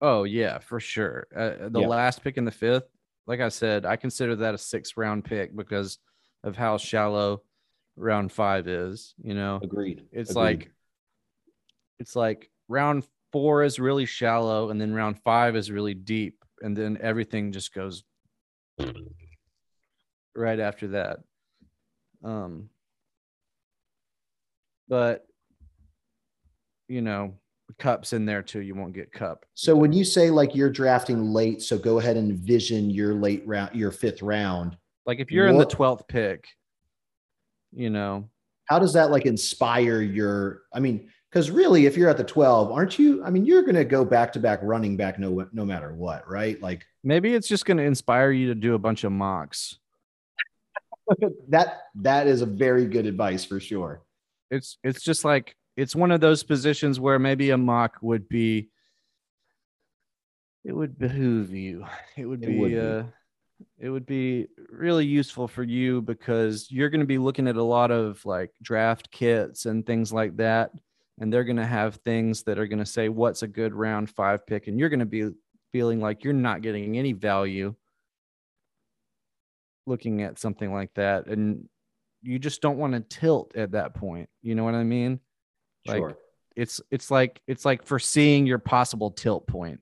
Oh yeah, for sure. Uh, the Yeah. last pick in the fifth, like I said, I consider that a six round pick because of how shallow round five is. You know, Agreed. it's Agreed. like it's like round four is really shallow, and then round five is really deep, and then everything just goes (clears throat) right after that. Um, but you know, Kupp's in there too. You won't get Kupp. so when you say like you're drafting late, so go ahead and envision your late round, your fifth round. Like if you're in the twelfth pick, you know, How does that like inspire your? I mean, because really, if you're at the 12, aren't you? I mean, you're going to go back to back running back no no matter what, right? Like maybe it's just going to inspire you to do a bunch of mocks. (laughs) that that is a very good advice for sure. It's it's just like it's one of those positions where maybe a mock would be it would behoove you. It would It be would be. uh it would be really useful for you because you're going to be looking at a lot of like draft kits and things like that and they're going to have things that are going to say what's a good round 5 pick and you're going to be feeling like you're not getting any value looking at something like that and you just don't want to tilt at that point you know what i mean? Like Sure. it's it's like it's like foreseeing your possible tilt point.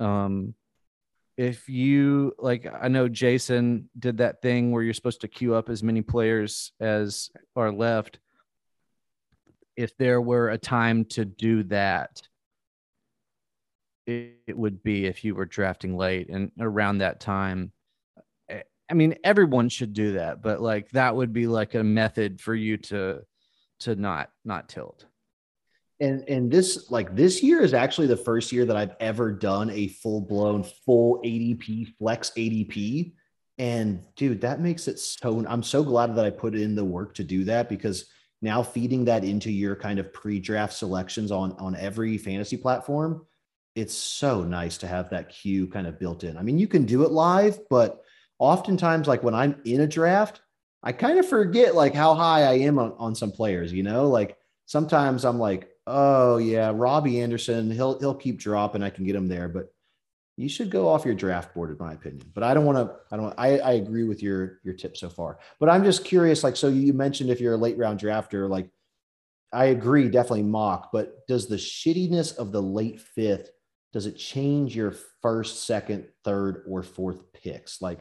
Um if you like i know jason did that thing where you're supposed to queue up as many players as are left. If there were a time to do that it, it would be if you were drafting late and around that time I- mean everyone should do that but like that would be like a method for you to to not not tilt and and this like this year is actually the first year that I've ever done a full blown full ADP flex ADP. And dude, that makes it so I'm so glad that I put in the work to do that because now feeding that into your kind of pre-draft selections on on every fantasy platform, it's so nice to have that queue kind of built in. I mean, you can do it live, but oftentimes like when I'm in a draft, I kind of forget like how high I am on, on some players, you know, like sometimes I'm like, oh yeah, Robbie Anderson, he'll he'll keep dropping. I can get him there, but you should go off your draft board, in my opinion. But I don't want to. I don't. I, I agree with your your tip so far. But I'm just curious. Like, so you mentioned if you're a late round drafter, like I agree, definitely mock. But does the shittiness of the late fifth does it change your first, second, third, or fourth picks? Like,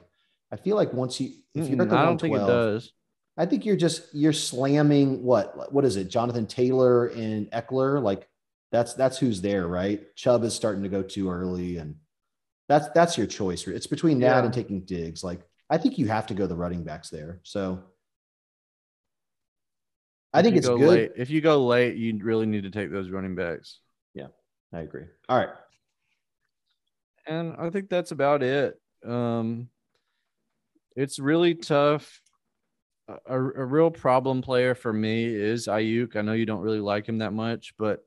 I feel like once you if you're at the I don't think it does. I think you're just you're slamming what what is it? Jonathan Taylor and Ekeler, like that's that's who's there, right? Chubb is starting to go too early, and that's that's your choice. It's between that Yeah. and taking Diggs. Like I think you have to go the running backs there. So I If think it's go good. Late, if you go late, you really need to take those running backs. Yeah, I agree. All right. And I think that's about it. Um, it's really tough. A, a real problem player for me is Aiyuk. I know you don't really like him that much, but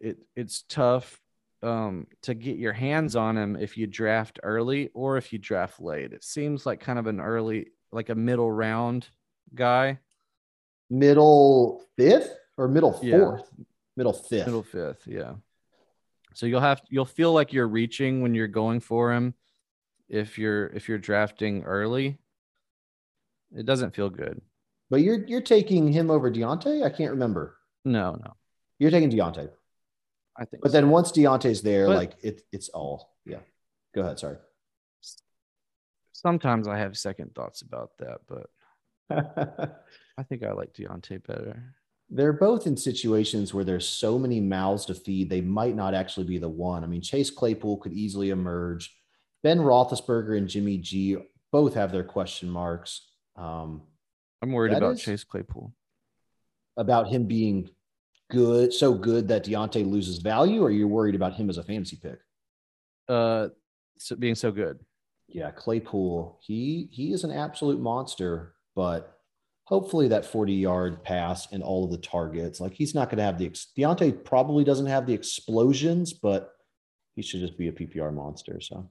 it it's tough um, to get your hands on him if you draft early or if you draft late. It seems like kind of an early, like a middle round guy, Middle fifth or middle Yeah. fourth? Middle fifth. middle fifth. Yeah. So you'll have you'll feel like you're reaching when you're going for him if you're if you're drafting early. It doesn't feel good. But you're you're taking him over Diontae? I can't remember. No, no. You're taking Diontae. I think But so. then once Diontae's there, But- like it, it's all yeah. Go ahead. Sorry. sometimes I have second thoughts about that, but (laughs) I think I like Diontae better. They're both in situations where there's so many mouths to feed, they might not actually be the one. I mean, Chase Claypool could easily emerge. Ben Roethlisberger and Jimmy G both have their question marks um, I'm worried about Chase Claypool. about him being good, so good that Diontae loses value, or you're worried about him as a fantasy pick. Uh, so being so good. Yeah, Claypool, he he is an absolute monster, but hopefully that 40 yard pass and all of the targets, like he's not going to have the ex- Diontae probably doesn't have the explosions, but he should just be a PPR monster. So,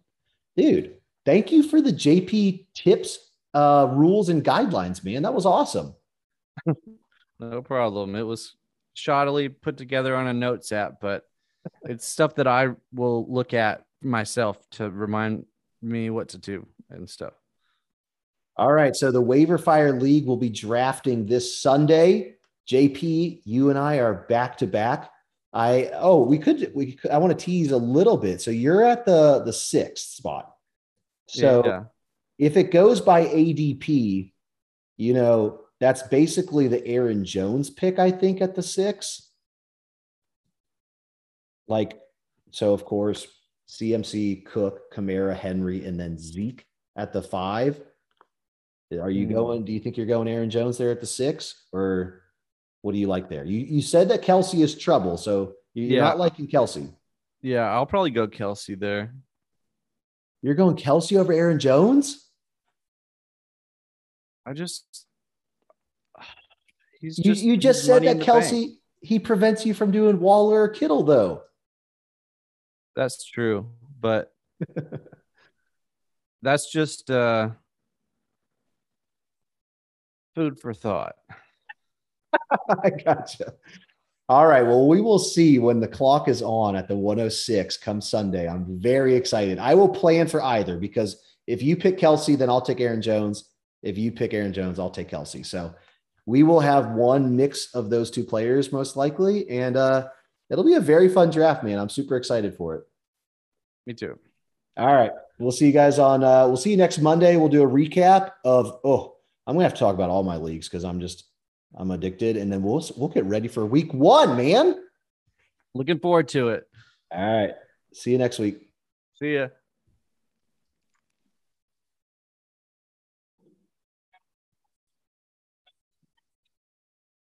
dude, thank you for the JP tips, uh, rules and guidelines, man. That was awesome. (laughs) No problem. It was shoddily put together on a notes app, but it's stuff that I will look at myself to remind me what to do and stuff. All right. So the waiver fire league will be drafting this Sunday. JP, you and I are back to back. I oh we could we could, I want to tease a little bit. So you're at the the sixth spot. So yeah, if it goes by ADP, you know that's basically the Aaron Jones pick. I think at the six. Like so, of course, CMC, Cook, Kamara, Henry, and then Zeke at the five. Are you Hmm. going? Do you think you're going Aaron Jones there at the six, or what do you like there? You you said that Kelce is trouble, so you're Yeah. not liking Kelce. yeah, I'll probably go Kelce there. You're going Kelce over Aaron Jones. I just (sighs) he's You, just you just said that the bank. Kelce he prevents you from doing Waller or Kittle though. That's true, but (laughs) that's just uh food for thought. (laughs) I gotcha. All right. Well, we will see when the clock is on at the 106 come Sunday. I'm very excited. I will plan for either because if you pick Kelce, then I'll take Aaron Jones. If you pick Aaron Jones, I'll take Kelce. So we will have one mix of those two players most likely. And uh, it'll be a very fun draft, man. I'm super excited for it. Me too. All right. We'll see you guys on uh we'll see you next Monday. We'll do a recap of oh, I'm gonna have to talk about all my leagues because I'm just I'm addicted. And then we'll we'll get ready for week one, man. Looking forward to it. All right. See you next week. See ya.